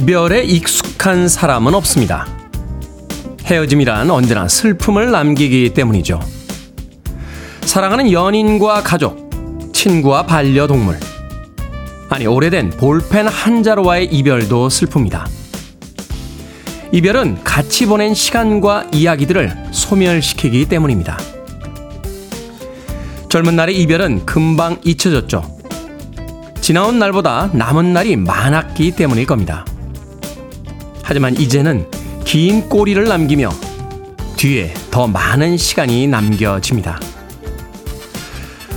이별에 익숙한 사람은 없습니다. 헤어짐이란 언제나 슬픔을 남기기 때문이죠. 사랑하는 연인과 가족, 친구와 반려동물. 아니, 오래된 볼펜 한 자루와의 이별도 슬픕니다. 이별은 같이 보낸 시간과 이야기들을 소멸시키기 때문입니다. 젊은 날의 이별은 금방 잊혀졌죠. 지나온 날보다 남은 날이 많았기 때문일 겁니다. 하지만 이제는 긴 꼬리를 남기며 뒤에 더 많은 시간이 남겨집니다.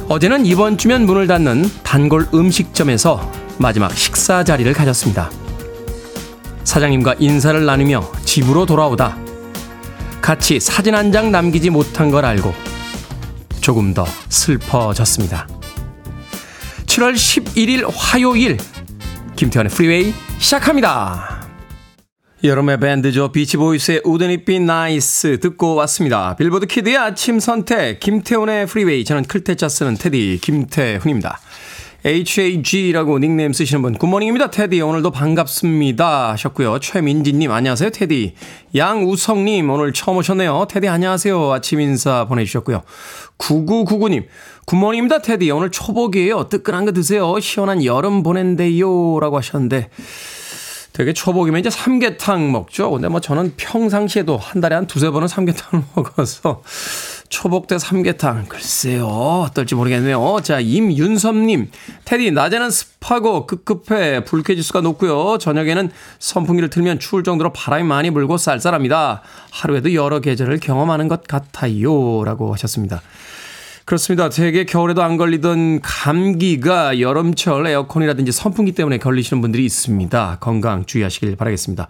어제는 이번 주면 문을 닫는 단골 음식점에서 마지막 식사 자리를 가졌습니다. 사장님과 인사를 나누며 집으로 돌아오다 같이 사진 한 장 남기지 못한 걸 알고 조금 더 슬퍼졌습니다. 7월 11일 화요일 김태훈의 프리웨이 시작합니다. 여름의 밴드죠. 비치보이스의 It Be Nice 듣고 왔습니다. 빌보드 키드의 아침 선택 김태훈의 프리웨이 저는 클 태 자 쓰는 테디 김태훈입니다. HAG라고 닉네임 쓰시는 분 굿모닝입니다. 테디 오늘도 반갑습니다 하셨고요. 최민지님 안녕하세요 테디. 양우성님 오늘 처음 오셨네요. 테디 안녕하세요. 아침 인사 보내주셨고요. 9999님 굿모닝입니다 테디 오늘 초복이에요. 뜨끈한 거 드세요. 시원한 여름 보낸대요 라고 하셨는데 되게 초복이면 이제 삼계탕 먹죠. 근데 뭐 저는 평상시에도 한 달에 한 두세 번은 삼계탕을 먹어서 초복 때 삼계탕 글쎄요 어떨지 모르겠네요. 자 임윤섭님 테디 낮에는 습하고 꿉꿉해 불쾌지수가 높고요. 저녁에는 선풍기를 틀면 추울 정도로 바람이 많이 불고 쌀쌀합니다. 하루에도 여러 계절을 경험하는 것 같아요라고 하셨습니다. 그렇습니다. 되게 겨울에도 안 걸리던 감기가 여름철 에어컨이라든지 선풍기 때문에 걸리시는 분들이 있습니다. 건강 주의하시길 바라겠습니다.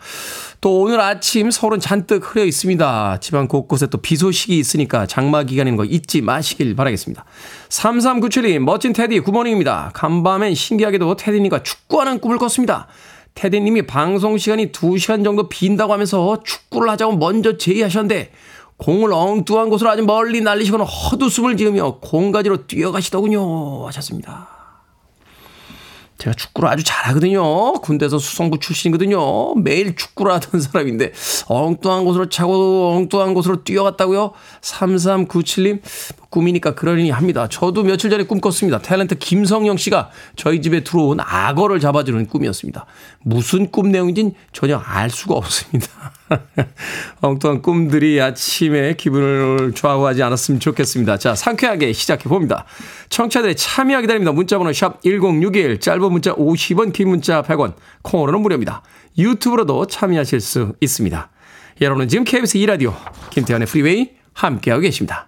또 오늘 아침 서울은 잔뜩 흐려 있습니다. 지방 곳곳에 또 비 소식이 있으니까 장마 기간인 거 잊지 마시길 바라겠습니다. 3397님 멋진 테디 굿모닝입니다. 간밤엔 신기하게도 테디님과 축구하는 꿈을 꿨습니다. 테디님이 방송 시간이 2시간 정도 빈다고 하면서 축구를 하자고 먼저 제의하셨는데 공을 엉뚱한 곳으로 아주 멀리 날리시거나 헛웃음을 지으며 공가지로 뛰어가시더군요. 하셨습니다. 제가 축구를 아주 잘하거든요. 군대에서 수성부 출신이거든요. 매일 축구를 하던 사람인데 엉뚱한 곳으로 차고 엉뚱한 곳으로 뛰어갔다고요? 3397님 꿈이니까 그러니 합니다. 저도 며칠 전에 꿈 꿨습니다. 탤런트 김성영 씨가 저희 집에 들어온 악어를 잡아주는 꿈이었습니다. 무슨 꿈 내용인지는 전혀 알 수가 없습니다. 엉뚱한 꿈들이 아침에 기분을 좌우하지 않았으면 좋겠습니다. 자, 상쾌하게 시작해 봅니다. 청취자들의 참여 기다립니다. 문자번호 샵 1061, 짧은 문자 50원, 긴 문자 100원, 콩으로는 무료입니다. 유튜브로도 참여하실 수 있습니다. 여러분은 지금 KBS 2라디오 김태현의 프리웨이 함께하고 계십니다.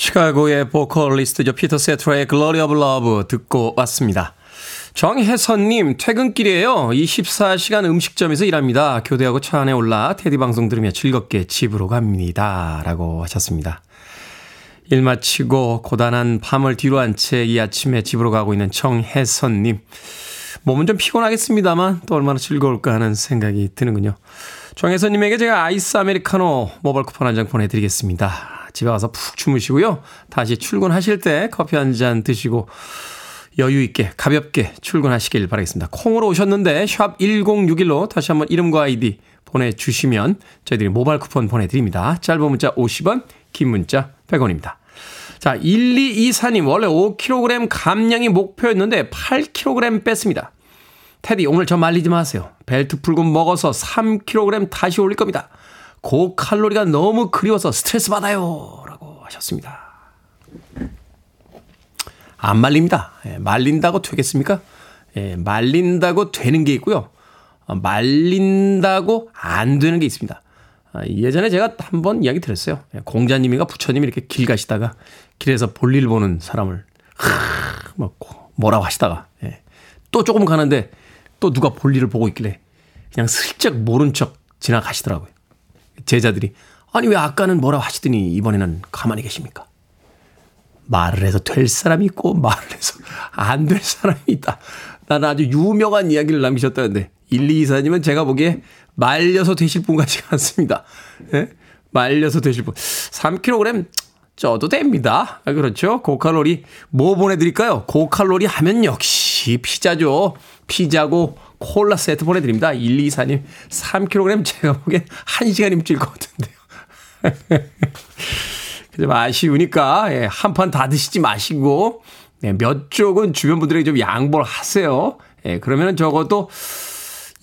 시카고의 보컬리스트죠. 피터 세트라의 Glory of Love 듣고 왔습니다. 정혜선님, 퇴근길이에요. 24시간 음식점에서 일합니다. 교대하고 차 안에 올라 테디 방송 들으며 즐겁게 집으로 갑니다. 라고 하셨습니다. 일 마치고 고단한 밤을 뒤로 한 채 이 아침에 집으로 가고 있는 정혜선님. 몸은 좀 피곤하겠습니다만 또 얼마나 즐거울까 하는 생각이 드는군요. 정혜선님에게 제가 아이스 아메리카노 모바일 쿠폰 한 장 보내드리겠습니다. 집에 가서 푹 주무시고요. 다시 출근하실 때 커피 한 잔 드시고 여유 있게 가볍게 출근하시길 바라겠습니다. 콩으로 오셨는데 샵 1061로 다시 한번 이름과 아이디 보내주시면 저희들이 모바일 쿠폰 보내드립니다. 짧은 문자 50원, 긴 문자 100원입니다. 자, 1224님, 원래 5kg 감량이 목표였는데 8kg 뺐습니다. 테디, 오늘 저 말리지 마세요. 벨트 풀고 먹어서 3kg 다시 올릴 겁니다. 고칼로리가 너무 그리워서 스트레스 받아요. 라고 하셨습니다. 안 말립니다. 예, 말린다고 되겠습니까? 예, 말린다고 되는 게 있고요. 어, 말린다고 안 되는 게 있습니다. 아, 예전에 제가 한 번 이야기 드렸어요. 예, 공자님이가 부처님이 이렇게 길 가시다가 길에서 볼일 보는 사람을 막 뭐라고 하시다가 예. 또 조금 가는데 또 누가 볼일을 보고 있길래 그냥 슬쩍 모른 척 지나가시더라고요. 제자들이 아니 왜 아까는 뭐라고 하시더니 이번에는 가만히 계십니까? 말을 해서 될 사람이 있고 말을 해서 안 될 사람이 있다. 나는 아주 유명한 이야기를 남기셨다는데 1224님은 제가 보기에 말려서 되실 분 같지가 않습니다. 예? 말려서 되실 분. 3kg 쪄도 됩니다. 아, 그렇죠. 고칼로리 뭐 보내드릴까요? 고칼로리 하면 역시 피자죠. 피자하고 콜라 세트 보내드립니다. 124님 3kg 제가 보기엔 1시간이면 찔 것 같은데요. 좀 아쉬우니까 예, 한판 다 드시지 마시고 예, 몇 쪽은 주변 분들에게 좀 양보를 하세요. 예, 그러면 적어도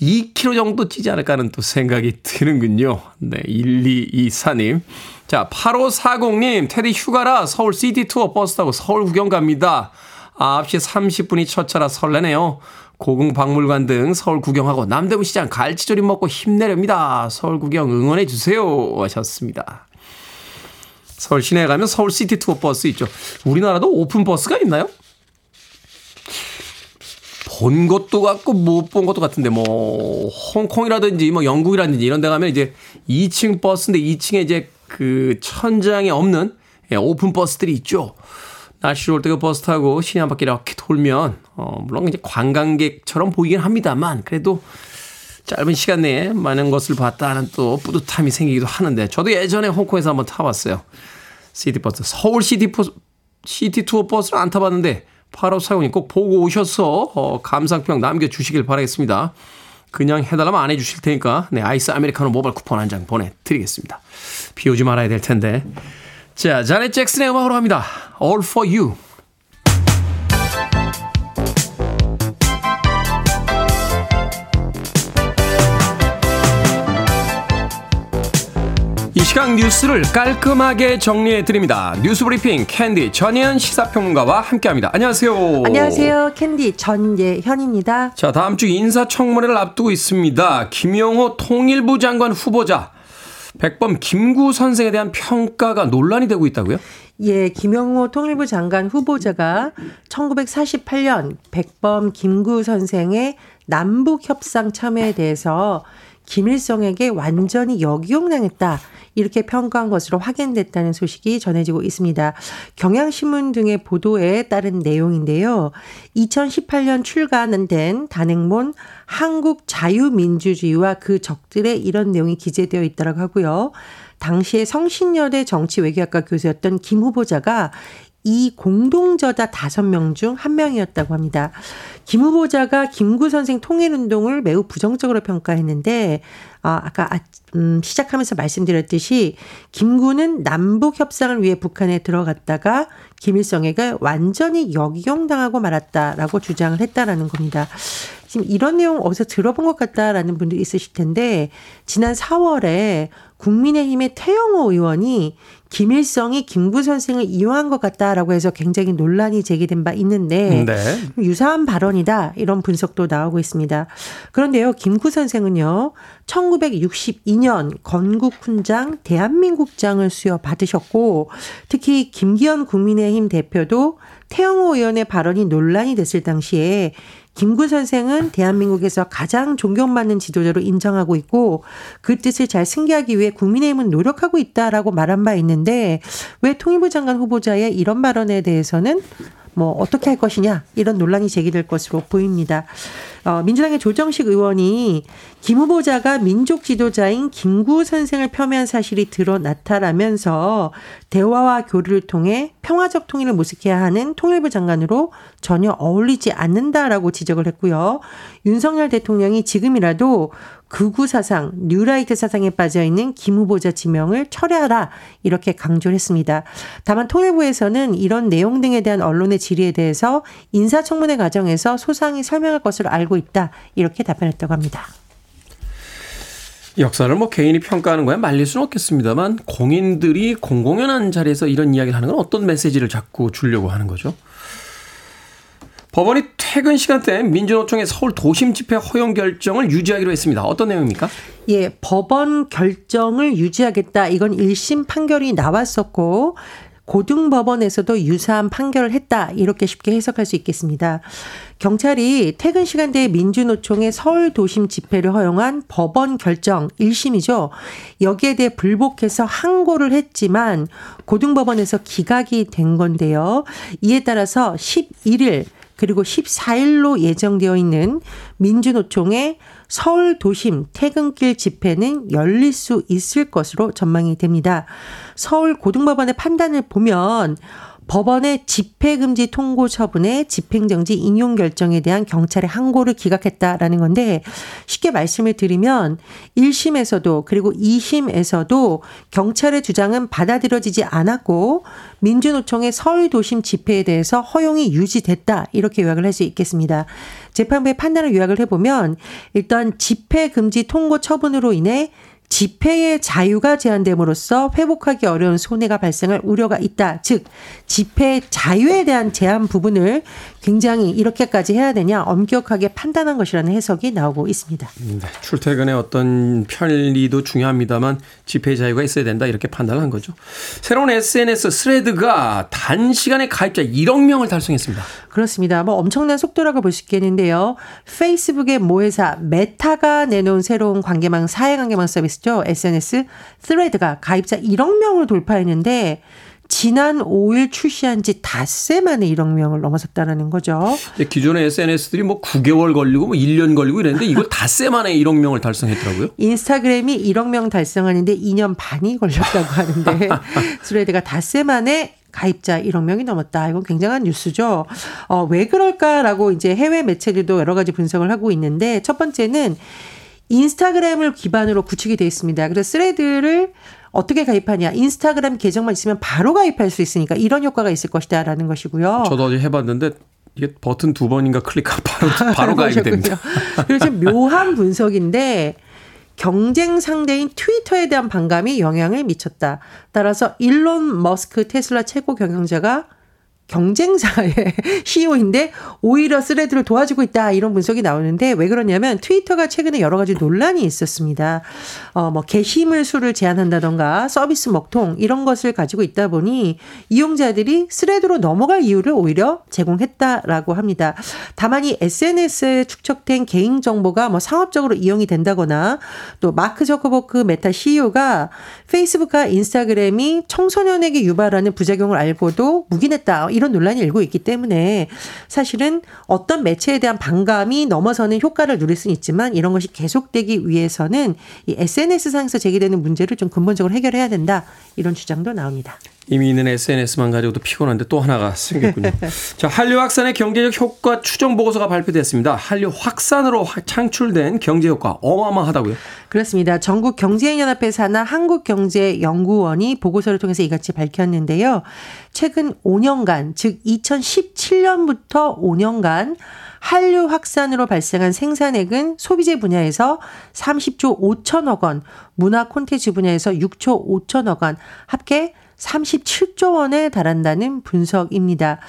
2kg 정도 찌지 않을까 하는 또 생각이 드는군요. 네, 1224님. 자, 8540님, 테디 휴가라 서울 시티 투어 버스 타고 서울 구경 갑니다. 9시 30분이 첫 차라 설레네요. 고궁 박물관 등 서울 구경하고 남대문 시장 갈치조림 먹고 힘내렵니다. 서울 구경 응원해 주세요. 하셨습니다. 서울 시내에 가면 서울 시티 투어 버스 있죠. 우리나라도 오픈 버스가 있나요? 본 것도 같고 못 본 것도 같은데 뭐 홍콩이라든지 뭐 영국이라든지 이런 데 가면 이제 2층 버스인데 2층에 이제 그 천장이 없는 예, 오픈 버스들이 있죠. 날씨 좋을 때 그 버스 타고 시내 한 바퀴 이렇게 돌면 어 물론 이제 관광객처럼 보이긴 합니다만 그래도 짧은 시간 내에 많은 것을 봤다는 또 뿌듯함이 생기기도 하는데 저도 예전에 홍콩에서 한번 타봤어요. 시티버스 서울 시티 시티 투어 버스를 안 타봤는데 8540님 꼭 보고 오셔서 어, 감상평 남겨주시길 바라겠습니다. 그냥 해달라면 안 해주실 테니까 네 아이스 아메리카노 모바일 쿠폰 한 장 보내드리겠습니다. 비 오지 말아야 될 텐데. 자, 자넷 잭슨의 음악으로 합니다. All for you. 이 시각 뉴스를 깔끔하게 정리해 드립니다. 뉴스 브리핑 캔디 전예현 시사평론가와 함께합니다. 안녕하세요. 안녕하세요. 캔디 전예현입니다. 자, 다음 주 인사청문회를 앞두고 있습니다. 김영호 통일부 장관 후보자 백범 김구 선생에 대한 평가가 논란이 되고 있다고요? 예, 김영호 통일부 장관 후보자가 1948년 백범 김구 선생의 남북 협상 참여에 대해서 김일성에게 완전히 역이용당했다. 이렇게 평가한 것으로 확인됐다는 소식이 전해지고 있습니다. 경향신문 등의 보도에 따른 내용인데요. 2018년 출간된 단행본 한국 자유민주주의와 그 적들의 이런 내용이 기재되어 있다고 하고요. 당시에 성신여대 정치외교학과 교수였던 김 후보자가 이 공동 저자 다섯 명 중 한 명이었다고 합니다. 김 후보자가 김구 선생 통일 운동을 매우 부정적으로 평가했는데, 아, 아까 아, 음, 시작하면서 말씀드렸듯이 김구는 남북 협상을 위해 북한에 들어갔다가 김일성에게 완전히 역이용당하고 말았다라고 주장을 했다라는 겁니다. 지금 이런 내용 어디서 들어본 것 같다라는 분도 있으실 텐데 지난 4월에 국민의힘의 태영호 의원이 김일성이 김구 선생을 이용한 것 같다라고 해서 굉장히 논란이 제기된 바 있는데 네. 유사한 발언이다 이런 분석도 나오고 있습니다. 그런데요, 김구 선생은요, 1962년 건국훈장 대한민국장을 수여 받으셨고 특히 김기현 국민의힘 대표도 태영호 의원의 발언이 논란이 됐을 당시에 김구 선생은 대한민국에서 가장 존경받는 지도자로 인정하고 있고 그 뜻을 잘 승계하기 위해 국민의힘은 노력하고 있다라고 말한 바 있는데 왜 통일부 장관 후보자의 이런 발언에 대해서는 뭐 어떻게 할 것이냐 이런 논란이 제기될 것으로 보입니다. 어, 민주당의 조정식 의원이 김 후보자가 민족 지도자인 김구 선생을 폄훼한 사실이 드러나타나면서 대화와 교류를 통해 평화적 통일을 모색해야 하는 통일부 장관으로 전혀 어울리지 않는다라고 지적을 했고요. 윤석열 대통령이 지금이라도 극우 사상, 뉴라이트 사상에 빠져 있는 김 후보자 지명을 철회하라 이렇게 강조를 했습니다. 다만 통일부에서는 이런 내용 등에 대한 언론의 질의에 대해서 인사청문회 과정에서 소상히 설명할 것으로 알고 있다 이렇게 답변했다고 합니다. 역사를 뭐 개인이 평가하는 거야 말릴 수는 없겠습니다만 공인들이 공공연한 자리에서 이런 이야기를 하는 건 어떤 메시지를 자꾸 주려고 하는 거죠? 법원이 퇴근 시간대 민주노총의 서울 도심 집회 허용 결정을 유지하기로 했습니다. 어떤 내용입니까? 예, 법원 결정을 유지하겠다. 이건 1심 판결이 나왔었고 고등법원에서도 유사한 판결을 했다. 이렇게 쉽게 해석할 수 있겠습니다. 경찰이 퇴근 시간대에 민주노총의 서울 도심 집회를 허용한 법원 결정 1심이죠. 여기에 대해 불복해서 항고를 했지만 고등법원에서 기각이 된 건데요. 이에 따라서 11일 그리고 14일로 예정되어 있는 민주노총의 서울 도심 퇴근길 집회는 열릴 수 있을 것으로 전망이 됩니다. 서울 고등법원의 판단을 보면 법원의 집회금지 통고 처분에 집행정지 인용 결정에 대한 경찰의 항고를 기각했다라는 건데 쉽게 말씀을 드리면 1심에서도 그리고 2심에서도 경찰의 주장은 받아들여지지 않았고 민주노총의 서울 도심 집회에 대해서 허용이 유지됐다 이렇게 요약을 할 수 있겠습니다. 재판부의 판단을 요약을 해보면 일단 집회금지 통고 처분으로 인해 집회의 자유가 제한됨으로써 회복하기 어려운 손해가 발생할 우려가 있다. 즉, 집회 자유에 대한 제한 부분을 굉장히 이렇게까지 해야 되냐 엄격하게 판단한 것이라는 해석이 나오고 있습니다. 네, 출퇴근의 어떤 편리도 중요합니다만 집회 자유가 있어야 된다 이렇게 판단을 한 거죠. 새로운 SNS 스레드가 단시간에 가입자 1억 명을 달성했습니다. 그렇습니다. 뭐 엄청난 속도라고 볼 수 있겠는데요. 페이스북의 모회사 메타가 내놓은 새로운 관계망 사회 관계망 서비스 죠. SNS 스레드가 가입자 1억 명을 돌파했는데 지난 5일 출시한 지 닷새 만에 1억 명을 넘어섰다는 거죠. 기존의 SNS들이 뭐 9개월 걸리고 뭐 1년 걸리고 이랬는데 이걸 닷새 만에 1억 명을 달성했더라고요. 인스타그램이 1억 명 달성하는데 2년 반이 걸렸다고 하는데 스레드가 닷새 만에 가입자 1억 명이 넘었다. 이건 굉장한 뉴스죠. 어, 왜 그럴까라고 이제 해외 매체들도 여러 가지 분석을 하고 있는데 첫 번째는 인스타그램을 기반으로 구축이 되어 있습니다. 그래서 스레드를 어떻게 가입하냐. 인스타그램 계정만 있으면 바로 가입할 수 있으니까 이런 효과가 있을 것이다라는 것이고요. 저도 어제 해봤는데 이게 버튼 두 번인가 클릭하면 바로, 바로 가입이 됩니다. 그리고 좀 묘한 분석인데 경쟁 상대인 트위터에 대한 반감이 영향을 미쳤다. 따라서 일론 머스크 테슬라 최고 경영자가 경쟁사의 CEO인데 오히려 스레드를 도와주고 있다 이런 분석이 나오는데 왜 그러냐면 트위터가 최근에 여러 가지 논란이 있었습니다. 어 뭐 게시물 수를 제한한다던가 서비스 먹통 이런 것을 가지고 있다 보니 이용자들이 스레드로 넘어갈 이유를 오히려 제공했다라고 합니다. 다만 이 SNS에 축적된 개인 정보가 뭐 상업적으로 이용이 된다거나 또 마크 저커버그 메타 CEO가 페이스북과 인스타그램이 청소년에게 유발하는 부작용을 알고도 묵인했다. 이런 논란이 일고 있기 때문에 사실은 어떤 매체에 대한 반감이 넘어서는 효과를 누릴 수는 있지만 이런 것이 계속되기 위해서는 이 SNS상에서 제기되는 문제를 좀 근본적으로 해결해야 된다. 이런 주장도 나옵니다. 이미 있는 SNS만 가지고도 피곤한데 또 하나가 생겼군요. 자, 한류 확산의 경제적 효과 추정 보고서가 발표됐습니다. 한류 확산으로 창출된 경제 효과 어마어마하다고요? 그렇습니다. 전국 경제연합회 산하 한국경제연구원이 보고서를 통해서 이같이 밝혔는데요. 최근 5년간, 즉 2017년부터 5년간 한류 확산으로 발생한 생산액은 소비재 분야에서 30조 5천억 원, 문화 콘텐츠 분야에서 6조 5천억 원, 합계 37조 원에 달한다는 분석입니다.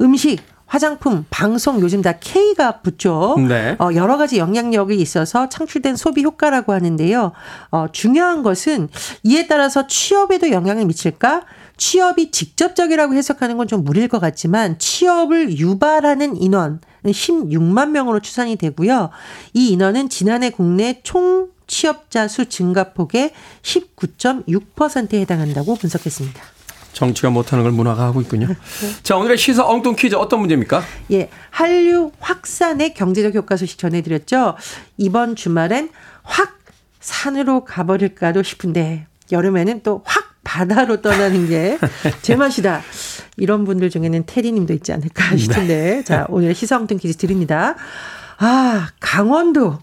음식, 화장품, 방송 요즘 다 K가 붙죠. 네. 어, 여러 가지 영향력이 있어서 창출된 소비 효과라고 하는데요. 어, 중요한 것은 이에 따라서 취업에도 영향을 미칠까? 취업이 직접적이라고 해석하는 건 좀 무리일 것 같지만 취업을 유발하는 인원 16만 명으로 추산이 되고요. 이 인원은 지난해 국내 총 취업자 수 증가폭의 19.6%에 해당한다고 분석했습니다. 정치가 못하는 걸 문화가 하고 있군요. 자, 오늘의 시사 엉뚱 퀴즈 어떤 문제입니까? 예, 한류 확산의 경제적 효과 소식 전해드렸죠. 이번 주말엔 확 산으로 가버릴까도 싶은데 여름에는 또 확 바다로 떠나는 게 제 맛이다. 이런 분들 중에는 테리님도 있지 않을까 싶은데 자 오늘 시사 엉뚱 퀴즈 드립니다. 아 강원도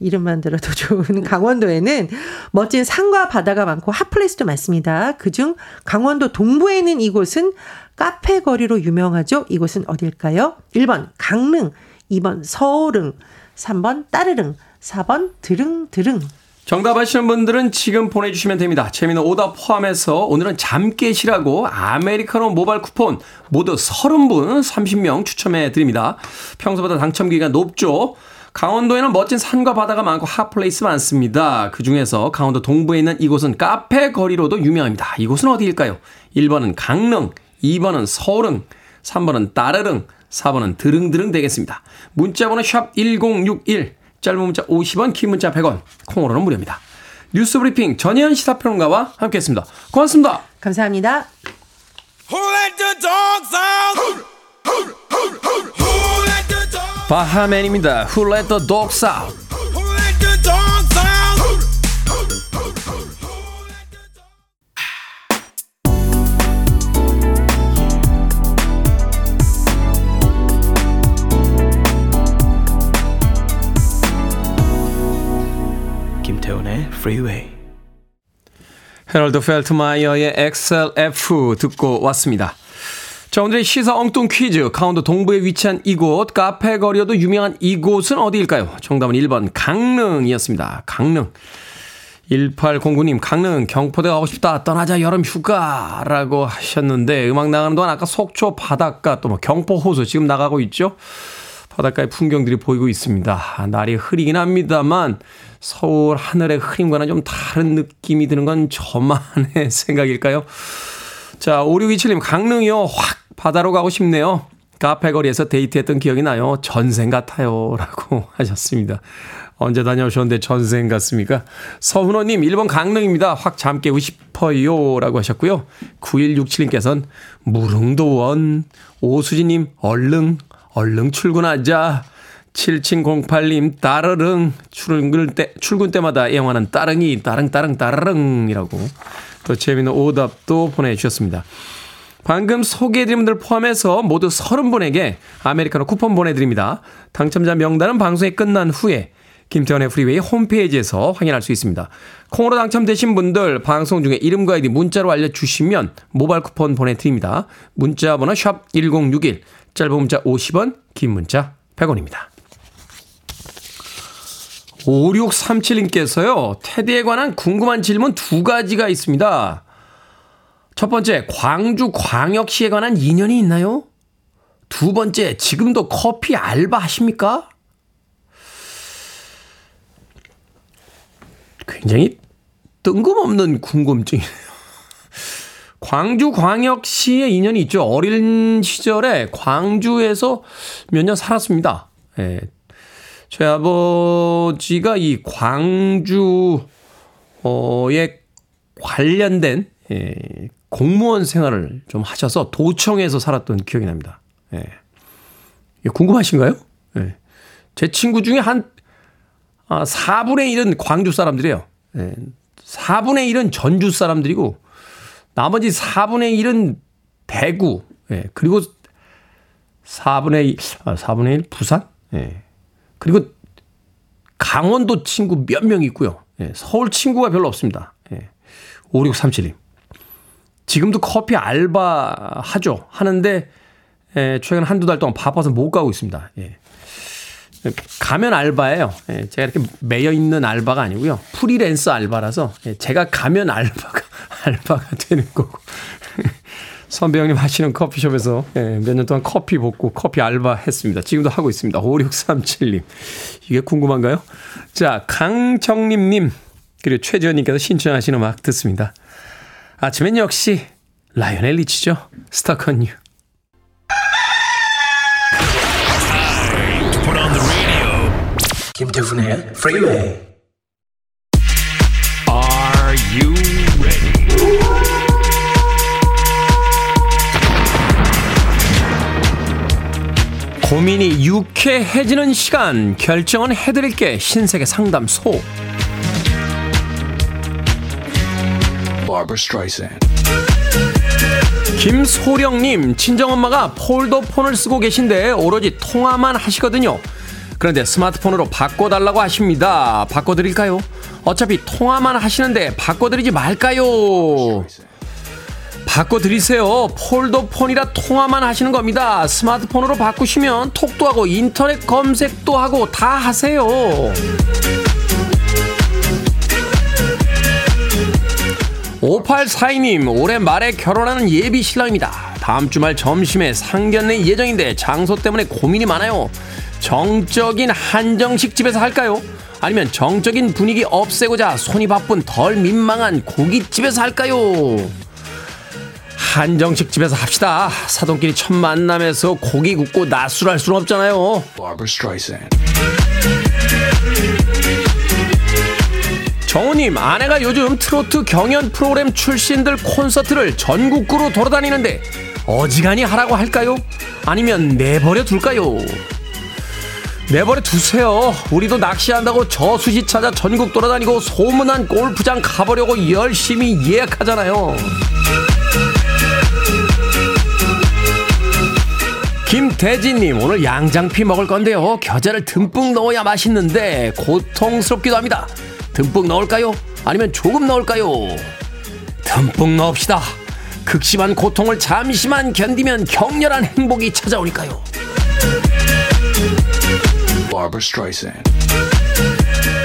이름만 들어도 좋은 강원도에는 멋진 산과 바다가 많고 핫플레이스도 많습니다. 그중 강원도 동부에 있는 이곳은 카페 거리로 유명하죠. 이곳은 어딜까요? 1번 강릉, 2번 서울릉, 3번 따르릉, 4번 드릉드릉. 정답 아시는 분들은 지금 보내주시면 됩니다. 재미는 오답 포함해서 오늘은 잠 깨시라고 아메리카노 모바일 쿠폰 모두 30분 30명 추첨해 드립니다. 평소보다 당첨 기회가 높죠. 강원도에는 멋진 산과 바다가 많고 핫플레이스 많습니다. 그 중에서 강원도 동부에 있는 이곳은 카페 거리로도 유명합니다. 이곳은 어디일까요? 1번은 강릉, 2번은 서울릉, 3번은 따르릉, 4번은 드릉드릉 되겠습니다. 문자번호 샵 1061, 짧은 문자 50원, 긴 문자 100원, 콩으로는 무료입니다. 뉴스 브리핑 전예현 시사평론가와 함께했습니다. 고맙습니다. 감사합니다. Who let the dogs out? 바하맨입니다. Who let the dogs out? Who let the dogs out? 김태훈의 Freeway. 헤럴드 펠트마이어의 XLF 듣고 왔습니다. 자, 오늘의 시사 엉뚱 퀴즈. 강원도 동부에 위치한 이곳, 카페 거리여도 유명한 이곳은 어디일까요? 정답은 1번 강릉이었습니다. 강릉. 1809님, 강릉, 경포대 가고 싶다. 떠나자 여름 휴가 라고 하셨는데, 음악 나가는 동안 아까 속초 바닷가, 또 뭐 경포 호수 지금 나가고 있죠? 바닷가의 풍경들이 보이고 있습니다. 아, 날이 흐리긴 합니다만, 서울 하늘의 흐림과는 좀 다른 느낌이 드는 건 저만의 생각일까요? 자, 5627님, 강릉이요. 확 바다로 가고 싶네요. 카페 거리에서 데이트했던 기억이 나요. 전생 같아요. 라고 하셨습니다. 언제 다녀오셨는데 전생 같습니까? 서훈호님, 1번 강릉입니다. 확 잠 깨고 싶어요. 라고 하셨고요. 9167님께서는 무릉도원. 오수진님, 얼른, 얼른 출근하자. 7708님, 따르릉. 출근 때, 출근 때마다 애용하는 따릉이, 따릉, 따릉, 따르릉이라고. 또 재미있는 오답도 보내주셨습니다. 방금 소개해드린 분들 포함해서 모두 30분에게 아메리카노 쿠폰 보내드립니다. 당첨자 명단은 방송이 끝난 후에 김태훈의 프리웨이 홈페이지에서 확인할 수 있습니다. 콩으로 당첨되신 분들 방송 중에 이름과 아이디 문자로 알려주시면 모바일 쿠폰 보내드립니다. 문자 번호 샵 1061, 짧은 문자 50원, 긴 문자 100원입니다. 5637님께서요, 테디에 관한 궁금한 질문 두 가지가 있습니다. 첫 번째, 광주 광역시에 관한 인연이 있나요? 두 번째, 지금도 커피 알바 하십니까? 굉장히 뜬금없는 궁금증이네요. 광주 광역시에 인연이 있죠. 어린 시절에 광주에서 몇 년 살았습니다. 예. 제 아버지가 이 광주에 관련된 예, 공무원 생활을 좀 하셔서 도청에서 살았던 기억이 납니다. 예. 궁금하신가요? 예. 제 친구 중에 한 아, 4분의 1은 광주 사람들이에요. 예. 4분의 1은 전주 사람들이고 나머지 4분의 1은 대구. 예. 그리고 4분의 1, 아, 4분의 1 부산? 예. 그리고 강원도 친구 몇 명 있고요. 예. 서울 친구가 별로 없습니다. 예. 5637님. 지금도 커피 알바 하죠. 하는데 예, 최근 한두 달 동안 바빠서 못 가고 있습니다. 예. 가면 알바예요. 예, 제가 이렇게 매여 있는 알바가 아니고요. 프리랜서 알바라서 예, 제가 가면 알바가 알바가 되는 거고. 선배 형님 하시는 커피숍에서 예, 몇년 동안 커피 볶고 커피 알바 했습니다. 지금도 하고 있습니다. 5637님. 이게 궁금한가요? 자, 강정림님, 그리고 최지현님께서 신청하시는 음악 듣습니다. 아침엔 역시 라이언의 리치죠. 스타컨 유. 김태훈의. Are 고민이 유쾌해지는 시간 결정은 해드릴게 신세계 상담소. 김소령님 친정엄마가 폴더폰을 쓰고 계신데 오로지 통화만 하시거든요 그런데 스마트폰으로 바꿔달라고 하십니다 바꿔드릴까요? 어차피 통화만 하시는데 바꿔드리지 말까요? 바꿔드리세요 폴더폰이라 통화만 하시는 겁니다 스마트폰으로 바꾸시면 톡도 하고 인터넷 검색도 하고 다 하세요 5842님, 올해 말에 결혼하는 예비 신랑입니다. 다음 주말 점심에 상견례 예정인데 장소 때문에 고민이 많아요. 정적인 한정식 집에서 할까요? 아니면 정적인 분위기 없애고자 손이 바쁜 덜 민망한 고깃집에서 할까요? 한정식 집에서 합시다. 사돈끼리 첫 만남에서 고기 굽고 낮술 할 수는 없잖아요. 정우님, 아내가 요즘 트로트 경연 프로그램 출신들 콘서트를 전국구로 돌아다니는데 어지간히 하라고 할까요? 아니면 내버려 둘까요? 내버려 두세요. 우리도 낚시한다고 저수지 찾아 전국 돌아다니고 소문난 골프장 가보려고 열심히 예약하잖아요. 김대진님 오늘 양장피 먹을 건데요 겨자를 듬뿍 넣어야 맛있는데 고통스럽기도 합니다 듬뿍 넣을까요? 아니면 조금 넣을까요? 듬뿍 넣읍시다 극심한 고통을 잠시만 견디면 격렬한 행복이 찾아오니까요.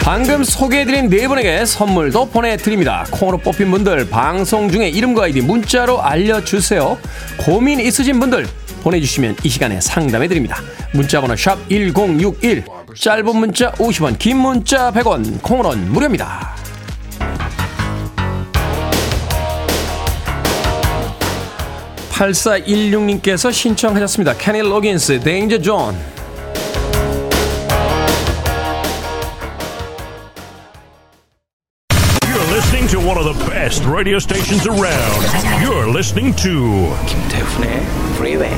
방금 소개해드린 네 분에게 선물도 보내드립니다. 콩으로 뽑힌 분들 방송 중에 이름과 아이디 문자로 알려주세요. 고민 있으신 분들 보내주시면 이 시간에 상담해드립니다. 문자번호 샵1061 짧은 문자 50원 긴 문자 100원 콩으로는 무료입니다. 8416님께서 신청하셨습니다. 케니 로긴스, Danger Zone. Best radio stations around. You're listening to 김태훈의 Freeway.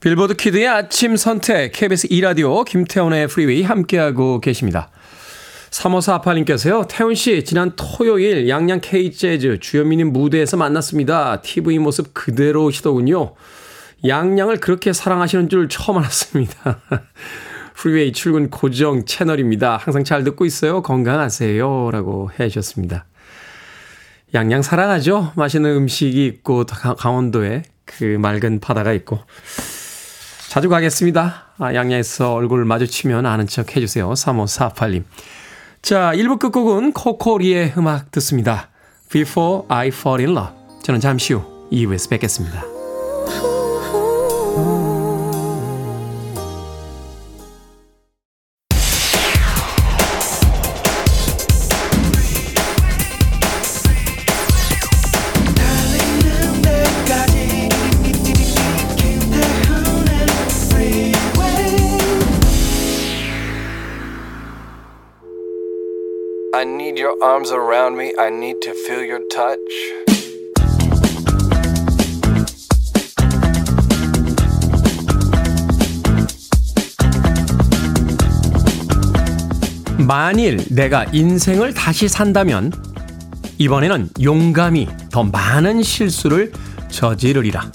빌보드 kid의 아침 선택 KBS 2 라디오 김태훈의 프리웨이 함께하고 계십니다. 3548님께서요. 태훈 씨 지난 토요일 양양 K재즈 주현미님 무대에서 만났습니다. TV 모습 그대로시더군요. 양양을 그렇게 사랑하시는 줄 처음 알았습니다. 프리웨이 출근 고정 채널입니다. 항상 잘 듣고 있어요. 건강하세요. 라고 해 주셨습니다. 양양 사랑하죠? 맛있는 음식이 있고 강- 강원도에 그 맑은 바다가 있고 자주 가겠습니다. 아, 양양에서 얼굴 마주치면 아는 척 해주세요. 3548님. 자, 1부 끝곡은 코코리의 음악 듣습니다. Before I Fall in Love. 저는 잠시 후 2부에서 뵙겠습니다. Your arms around me. I need to feel your touch. 만일 내가 인생을 다시 산다면 이번에는 용감히 더 많은 실수를 저지르리라.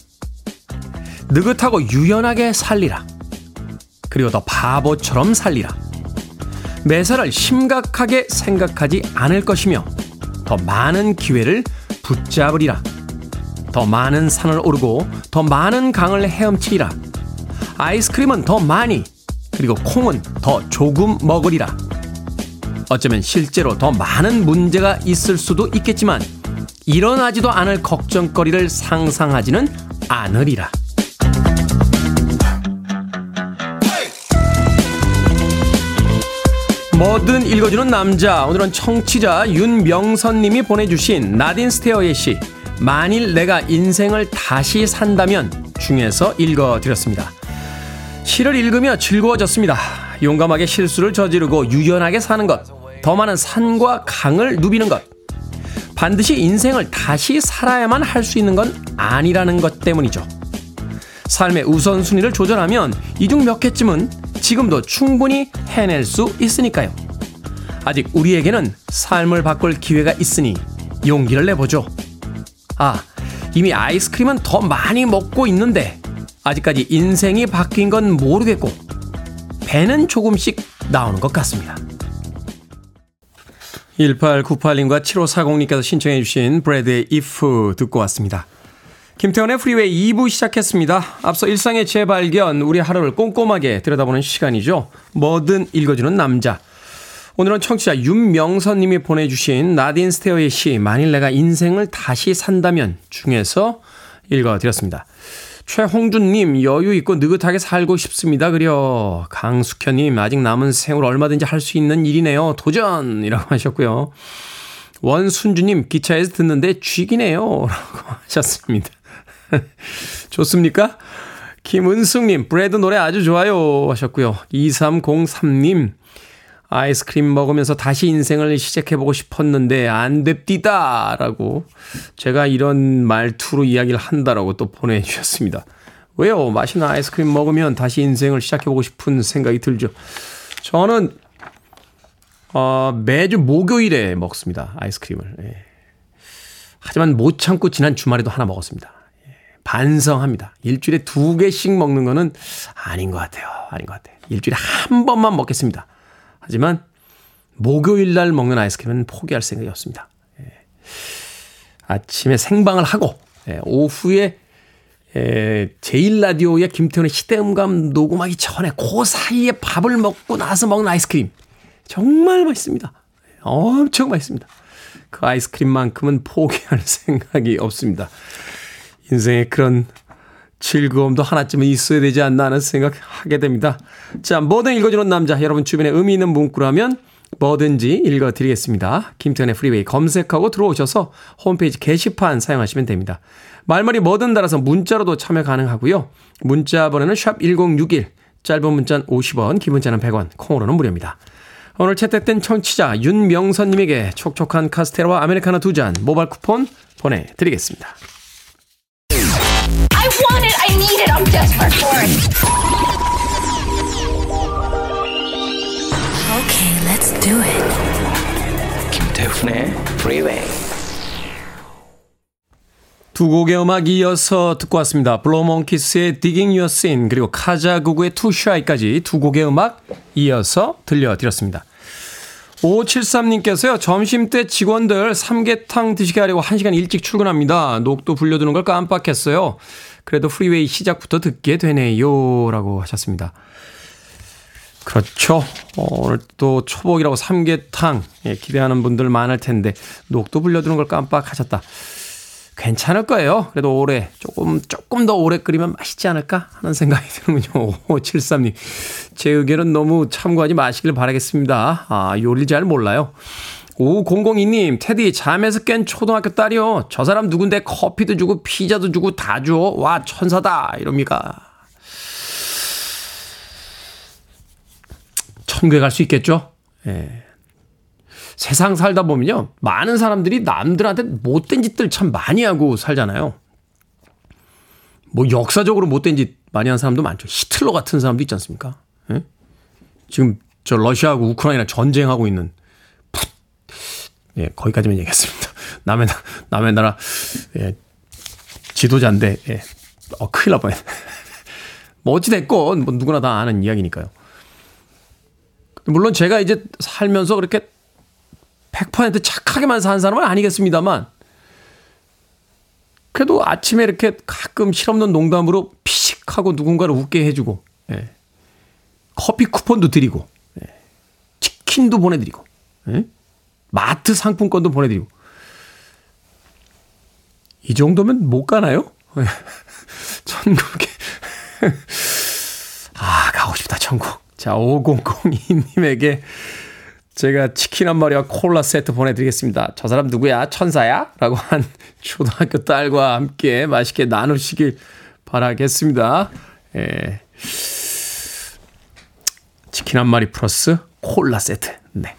느긋하고 유연하게 살리라. 그리고 더 바보처럼 살리라. 매사를 심각하게 생각하지 않을 것이며 더 많은 기회를 붙잡으리라. 더 많은 산을 오르고 더 많은 강을 헤엄치리라. 아이스크림은 더 많이 그리고 콩은 더 조금 먹으리라. 어쩌면 실제로 더 많은 문제가 있을 수도 있겠지만 일어나지도 않을 걱정거리를 상상하지는 않으리라. 뭐든 읽어주는 남자. 오늘은 청취자 윤명선님이 보내주신 나딘 스테어의 시 만일 내가 인생을 다시 산다면 중에서 읽어드렸습니다. 시를 읽으며 즐거워졌습니다. 용감하게 실수를 저지르고 유연하게 사는 것, 더 많은 산과 강을 누비는 것, 반드시 인생을 다시 살아야만 할 수 있는 건 아니라는 것 때문이죠. 삶의 우선순위를 조절하면 이 중 몇 개쯤은 지금도 충분히 해낼 수 있으니까요. 아직 우리에게는 삶을 바꿀 기회가 있으니 용기를 내보죠. 아, 이미 아이스크림은 더 많이 먹고 있는데 아직까지 인생이 바뀐 건 모르겠고 배는 조금씩 나오는 것 같습니다. 1898님과 7540님께서 신청해 주신 브래드의 If 듣고 왔습니다. 김태훈의 프리웨이 2부 시작했습니다. 앞서 일상의 재발견, 우리 하루를 꼼꼼하게 들여다보는 시간이죠. 뭐든 읽어주는 남자. 오늘은 청취자 윤명선님이 보내주신 나딘 스테어의 시 만일 내가 인생을 다시 산다면 중에서 읽어드렸습니다. 최홍준님 여유 있고 느긋하게 살고 싶습니다. 그려 강숙현님 아직 남은 생을 얼마든지 할 수 있는 일이네요. 도전 이라고 하셨고요. 원순주님 기차에서 듣는데 쥐기네요. 라고 하셨습니다. 좋습니까? 김은숙님 브레드 노래 아주 좋아요 하셨고요. 2303님 아이스크림 먹으면서 다시 인생을 시작해보고 싶었는데 안 됩디다 라고 제가 이런 말투로 이야기를 한다라고 또 보내주셨습니다. 왜요? 맛있는 아이스크림 먹으면 다시 인생을 시작해보고 싶은 생각이 들죠. 저는 어, 매주 목요일에 먹습니다. 아이스크림을. 예. 하지만 못 참고 지난 주말에도 하나 먹었습니다. 예. 반성합니다. 일주일에 두 개씩 먹는 거는 아닌 것 같아요. 아닌 것 같아요. 일주일에 한 번만 먹겠습니다. 하지만 목요일 날 먹는 아이스크림은 포기할 생각이 없습니다. 예. 아침에 생방을 하고 예, 오후에 에, 제일 라디오의 김태훈의 시대음감 녹음하기 전에 그 사이에 밥을 먹고 나서 먹는 아이스크림 정말 맛있습니다. 엄청 맛있습니다. 그 아이스크림만큼은 포기할 생각이 없습니다. 인생에 그런 즐거움도 하나쯤은 있어야 되지 않나 하는 생각하게 됩니다. 자, 뭐든 읽어주는 남자. 여러분 주변에 의미 있는 문구라면 뭐든지 읽어드리겠습니다. 김태현의 프리웨이 검색하고 들어오셔서 홈페이지 게시판 사용하시면 됩니다. 말머리 뭐든 달아서 문자로도 참여 가능하고요. 문자 번호는 샵 1061, 짧은 문자는 50원, 긴 문자는 100원, 콩으로는 무료입니다. 오늘 채택된 청취자 윤명선님에게 촉촉한 카스테라와 아메리카노 두 잔 모바일 쿠폰 보내드리겠습니다. I want it. I need it. I'm desperate for it. Okay, let's do it. 김태훈의 Freeway. 두 곡의 음악 이어서 듣고 왔습니다. 블로monkeys의 Digging Your Sin 그리고 카자구구의 Too Shy까지 두 곡의 음악 이어서 들려드렸습니다. 5573님께서요. 점심때 직원들 삼계탕 드시게 하려고 1시간 일찍 출근합니다. 녹두 불려두는 걸 깜빡했어요. 그래도 프리웨이 시작부터 듣게 되네요. 라고 하셨습니다. 그렇죠. 어, 오늘 또 초복이라고 삼계탕 예, 기대하는 분들 많을 텐데 녹두 불려두는 걸 깜빡하셨다. 괜찮을 거예요. 그래도 오래 조금 조금 더 오래 끓이면 맛있지 않을까 하는 생각이 드는군요. 5573님. 제 의견은 너무 참고하지 마시길 바라겠습니다. 아, 요리 잘 몰라요. 5002님, 테디, 잠에서 깬 초등학교 딸이요. 저 사람 누군데 커피도 주고 피자도 주고 다 줘. 와, 천사다. 이럽니까. 천국에 갈 수 있겠죠? 예. 세상 살다 보면요. 많은 사람들이 남들한테 못된 짓들 참 많이 하고 살잖아요. 뭐 역사적으로 못된 짓 많이 한 사람도 많죠. 히틀러 같은 사람도 있지 않습니까? 예? 지금 저 러시아하고 우크라이나 전쟁하고 있는 풋. 예, 거기까지만 얘기했습니다. 남의, 나- 남의 나라, 예, 지도자인데, 예, 어, 큰일 날 뻔했네. 뭐 어찌됐건, 뭐 누구나 다 아는 이야기니까요. 물론 제가 이제 살면서 그렇게 100% 착하게만 산 사람은 아니겠습니다만, 그래도 아침에 이렇게 가끔 실없는 농담으로 피식하고 누군가를 웃게 해주고, 예. 커피 쿠폰도 드리고, 예. 치킨도 보내드리고, 예. 마트 상품권도 보내드리고. 이 정도면 못 가나요? 예. 천국에. 아, 가고 싶다, 천국. 자, 5002님에게 제가 치킨 한 마리와 콜라 세트 보내드리겠습니다. 저 사람 누구야? 천사야? 라고 한 초등학교 딸과 함께 맛있게 나누시길 바라겠습니다. 예. 치킨 한 마리 플러스 콜라 세트. 네.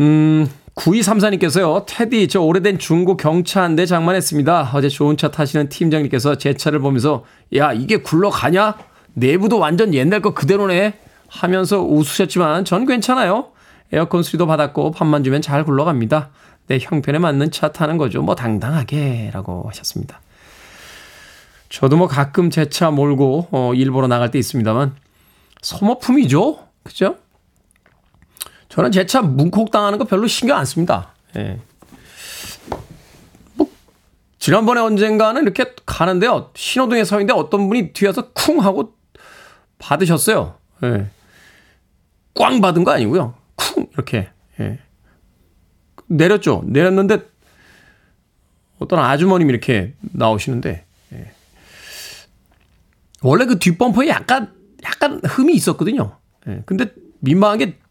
음, 9234님께서요, 테디, 저 오래된 중고 경차 한대 장만했습니다. 어제 좋은 차 타시는 팀장님께서 제 차를 보면서, 야, 이게 굴러가냐? 내부도 완전 옛날 거 그대로네? 하면서 웃으셨지만 전 괜찮아요. 에어컨 수리도 받았고, 밥만 주면 잘 굴러갑니다. 내 형편에 맞는 차 타는 거죠. 뭐 당당하게. 라고 하셨습니다. 저도 뭐 가끔 제 차 몰고, 어, 일 보러 나갈 때 있습니다만, 소모품이죠? 그죠? 저는 제 차 문콕 당하는 거 별로 신경 안 씁니다. 예. 뭐, 지난번에 언젠가는 이렇게 가는데요. 신호등에 서 있는데 어떤 분이 뒤에서 쿵 하고 받으셨어요. 예. 꽝 받은 거 아니고요. 쿵 이렇게 예. 내렸죠. 내렸는데 어떤 아주머님이 이렇게 나오시는데 예. 원래 그 뒷범퍼에 약간 약간 흠이 있었거든요. 예. 근데 민망하게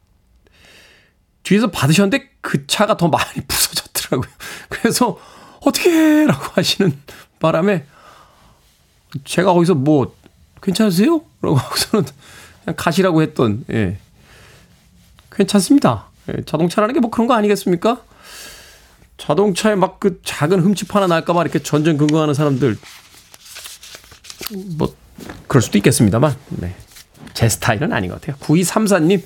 뒤에서 받으셨는데 그 차가 더 많이 부서졌더라고요. 그래서 어떻게 라고 하시는 바람에 제가 거기서 뭐 괜찮으세요? 라고 하고서는 그냥 가시라고 했던 예. 괜찮습니다. 예, 자동차라는 게 뭐 그런 거 아니겠습니까? 자동차에 막 그 작은 흠집 하나 날까봐 이렇게 전전긍긍하는 사람들 뭐 그럴 수도 있겠습니다만 네. 제 스타일은 아닌 것 같아요. 9234님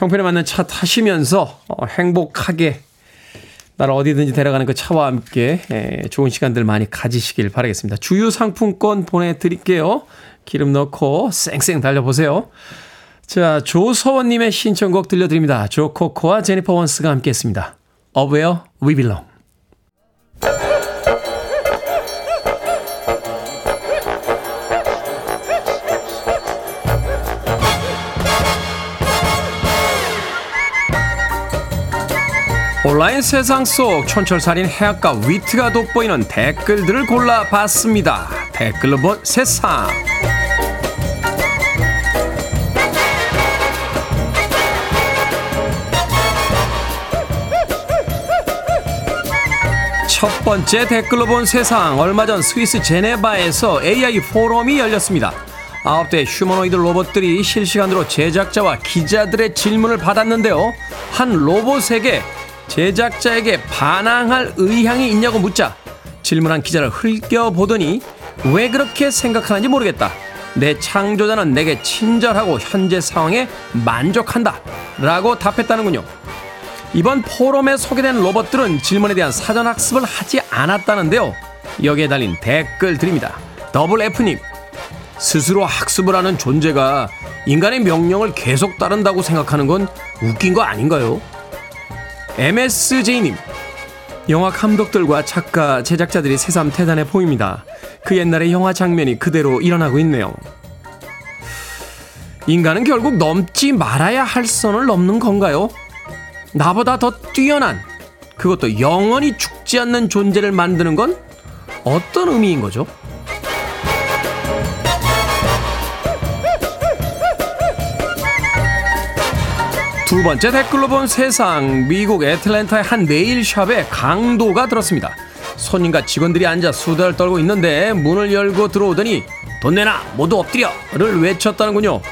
형편에 맞는 차 타시면서 어, 행복하게 나를 어디든지 데려가는 그 차와 함께 에, 좋은 시간들 많이 가지시길 바라겠습니다. 주유 상품권 보내드릴게요. 기름 넣고 쌩쌩 달려보세요. 자, 조서원님의 신청곡 들려드립니다. 조코코와 제니퍼 원스가 함께 했습니다. Of Where We Belong. 온라인 세상 속 촌철살인 해악과 위트가 돋보이는 댓글들을 골라봤습니다. 댓글로 본 세상. 첫 번째 댓글로 본 세상. 얼마 전 스위스 제네바에서 AI 포럼이 열렸습니다. 아홉 대 휴머노이드 로봇들이 실시간으로 제작자와 기자들의 질문을 받았는데요. 한 로봇에게 제작자에게 반항할 의향이 있냐고 묻자 질문한 기자를 흘겨보더니 왜 그렇게 생각하는지 모르겠다. 내 창조자는 내게 친절하고 현재 상황에 만족한다. 라고 답했다는군요. 이번 포럼에 소개된 로봇들은 질문에 대한 사전 학습을 하지 않았다는데요. 여기에 달린 댓글 드립니다. 더블 F님, 스스로 학습을 하는 존재가 인간의 명령을 계속 따른다고 생각하는 건 웃긴 거 아닌가요? MSJ님, 영화 감독들과 작가, 제작자들이 새삼 대단해 보입니다. 그 옛날의 영화 장면이 그대로 일어나고 있네요. 인간은 결국 넘지 말아야 할 선을 넘는 건가요? 나보다 더 뛰어난, 그것도 영원히 죽지 않는 존재를 만드는 건 어떤 의미인 거죠? 두 번째 댓글로 본 세상 미국 애틀랜타의 한 네일샵에 강도가 들었습니다. 손님과 직원들이 앉아 수다를 떨고 있는데 문을 열고 들어오더니 돈 내놔 모두 엎드려를 외쳤다는군요.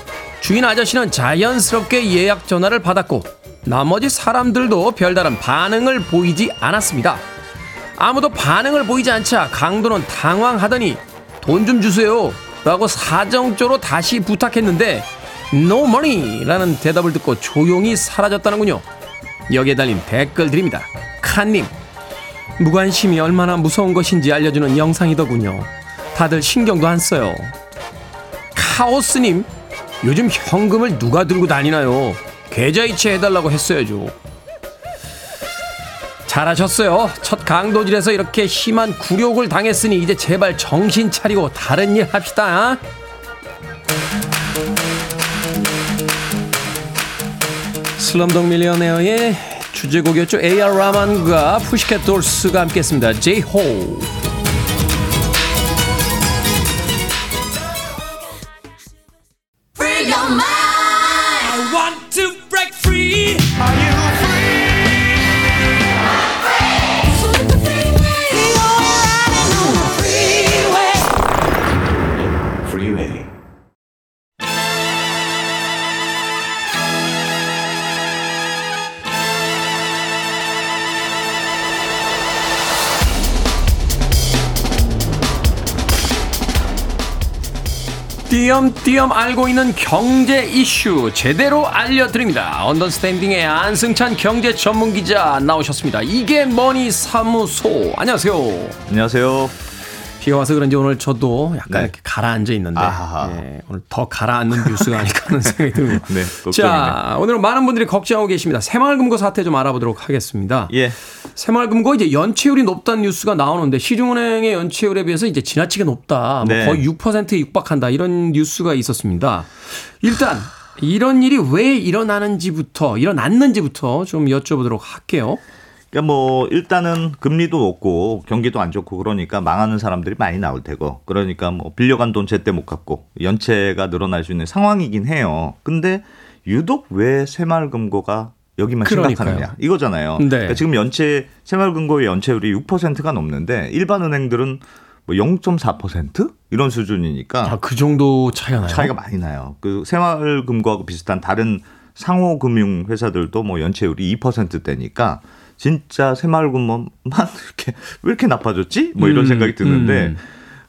주인 아저씨는 자연스럽게 예약 전화를 받았고 나머지 사람들도 별다른 반응을 보이지 않았습니다. 아무도 반응을 보이지 않자 강도는 당황하더니 돈 좀 주세요 라고 사정적으로 다시 부탁했는데 No money! 라는 대답을 듣고 조용히 사라졌다는군요. 여기에 달린 댓글 드립니다. 칸님, 무관심이 얼마나 무서운 것인지 알려주는 영상이더군요. 다들 신경도 안 써요. 카오스님, 요즘 현금을 누가 들고 다니나요? 계좌이체 해달라고 했어야죠. 잘하셨어요. 첫 강도질에서 이렇게 심한 굴욕을 당했으니 이제 제발 정신 차리고 다른 일 합시다. 슬럼독 밀리어네어의 주제곡이었죠. A.R. 라만과 푸시켓 돌스가 함께했습니다. Free 띄엄띄엄 알고 있는 경제 이슈 제대로 알려드립니다. 언더스탠딩의 안승찬 경제 전문 기자 나오셨습니다. 이게 뭐니 사무소. 안녕하세요. 안녕하세요. 비가 와서 그런지 오늘 저도 약간 네. 이렇게 가라앉아 있는데. 예, 오늘 더 가라앉는 뉴스가 아닐까 하는 생각이 듭니다. 네. 자, 오늘은 많은 분들이 걱정하고 계십니다. 새마을금고 사태 좀 알아보도록 하겠습니다. 예. 새마을금고 이제 연체율이 높다는 뉴스가 나오는데 시중은행의 연체율에 비해서 이제 지나치게 높다. 뭐 네. 거의 6%에 육박한다. 이런 뉴스가 있었습니다. 일단 이런 일이 왜 일어나는지부터 일어났는지부터 좀 여쭤보도록 할게요. 그러니까 뭐 일단은 금리도 높고 경기도 안 좋고 그러니까 망하는 사람들이 많이 나올 테고 그러니까 뭐 빌려간 돈 제때 못 갚고 연체가 늘어날 수 있는 상황이긴 해요. 근데 유독 왜 새마을금고가 여기만 그러니까요. 심각하느냐 이거잖아요. 네. 그러니까 지금 연체 새마을금고의 연체율이 6%가 넘는데 일반 은행들은 뭐 0.4% 이런 수준이니까 아, 그 정도 차이가 나요? 차이가 많이 나요. 그 새마을금고하고 비슷한 다른 상호금융 회사들도 뭐 연체율이 2%대니까 진짜 새마을금고만 이렇게 왜 이렇게 나빠졌지? 뭐 이런 음, 생각이 드는데 음.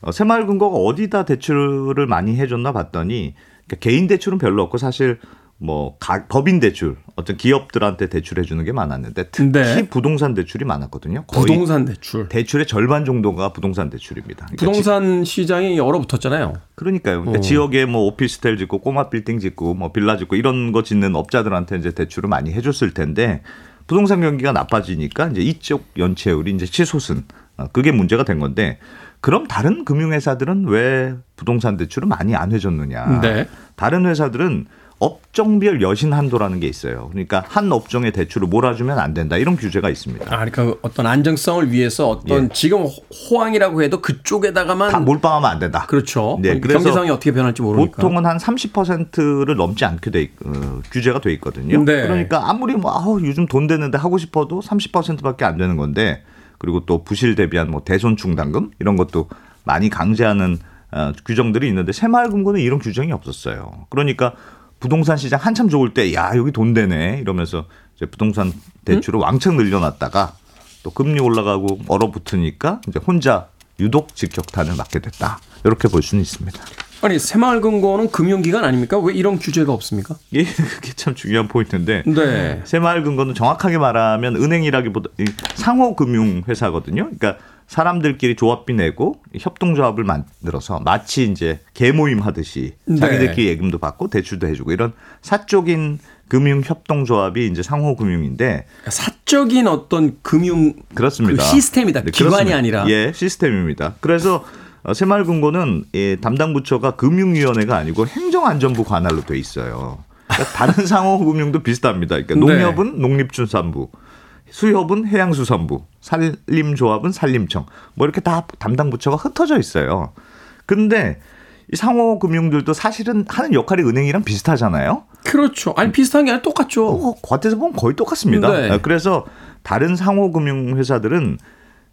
어, 새마을금고가 어디다 대출을 많이 해줬나 봤더니 그러니까 개인 대출은 별로 없고 사실 뭐 가- 법인 대출 어떤 기업들한테 대출해 주는 게 많았는데 특히 네. 부동산 대출이 많았거든요. 부동산 대출. 대출의 절반 정도가 부동산 대출입니다. 그러니까 지- 부동산 시장이 얼어붙었잖아요. 그러니까요. 그러니까 어. 지역에 뭐 오피스텔 짓고 꼬마 빌딩 짓고 뭐 빌라 짓고 이런 거 짓는 업자들한테 이제 대출을 많이 해줬을 텐데 부동산 경기가 나빠지니까 이제 이쪽 연체율이 이제 치솟은 어, 그게 문제가 된 건데 그럼 다른 금융회사들은 왜 부동산 대출을 많이 안 해줬느냐? 네. 다른 회사들은 업종별 여신 한도라는 게 있어요. 그러니까 한 업종에 대출을 몰아주면 안 된다 이런 규제가 있습니다. 아, 그러니까 어떤 안정성을 위해서 어떤 예. 지금 호- 호황이라고 해도 그쪽에다가만 다 몰빵하면 안 된다. 그렇죠. 네, 그래서 경제 상황이 어떻게 변할지 모르니까. 보통은 한 30%를 넘지 않게 돼 있- 어, 규제가 돼 있거든요. 네. 그러니까 아무리 뭐 아우, 요즘 돈 되는데 하고 싶어도 30%밖에 안 되는 건데 그리고 또 부실 대비한 뭐 대손 충당금 이런 것도 많이 강제하는 어, 규정들이 있는데 새마을금고는 이런 규정이 없었어요. 그러니까 부동산 시장 한참 좋을 때 야 여기 돈 되네 이러면서 이제 부동산 대출을 왕창 늘려놨다가 또 금리 올라가고 얼어붙으니까 이제 혼자 유독 직격탄을 맞게 됐다 이렇게 볼 수는 있습니다. 아니 새마을금고는 금융기관 아닙니까? 왜 이런 규제가 없습니까? 예, 그게 참 중요한 포인트인데 네. 새마을금고는 정확하게 말하면 은행이라기보다 이 상호금융회사거든요. 그러니까 사람들끼리 조합비 내고 협동조합을 만들어서 마치 이제 개모임 하듯이 네. 자기들끼리 예금도 받고 대출도 해주고 이런 사적인 금융 협동조합이 이제 상호 금융인데 그러니까 사적인 어떤 금융 그렇습니다. 그 시스템이다. 네, 기관이 그렇습니다. 아니라. 예, 시스템입니다. 그래서 어, 새마을금고는 예, 담당 부처가 금융위원회가 아니고 행정안전부 관할로 돼 있어요. 그러니까 다른 상호 금융도 비슷합니다. 그러니까 네. 농협은 농립축산부, 수협은 해양수산부, 산림조합은 산림청, 뭐 이렇게 다 담당 부처가 흩어져 있어요. 근데 이 상호 금융들도 사실은 하는 역할이 은행이랑 비슷하잖아요. 그렇죠. 아니 비슷한 게 아니라 똑같죠. 어, 겉에서 보면 거의 똑같습니다. 네. 어, 그래서 다른 상호 금융 회사들은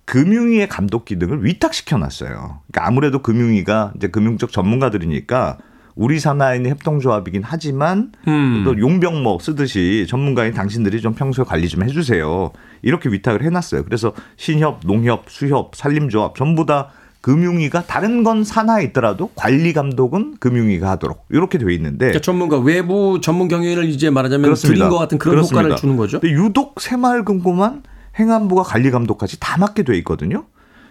금융위의 감독 기능을 위탁시켜 놨어요. 그러니까 아무래도 금융위가 이제 금융적 전문가들이니까 우리 산하에 있는 협동조합이긴 하지만 음. 또 용병 뭐 쓰듯이 전문가인 당신들이 좀 평소에 관리 좀 해주세요. 이렇게 위탁을 해놨어요. 그래서 신협, 농협, 수협, 산림조합 전부 다 금융위가 다른 건 산하에 있더라도 관리 감독은 금융위가 하도록 이렇게 돼 있는데 그러니까 전문가 외부 전문 경영인을 이제 말하자면 드린 것 같은 그런 그렇습니다. 효과를 주는 거죠. 근데 유독 새마을금고만 행안부가 관리 감독까지 다 맡게 돼 있거든요.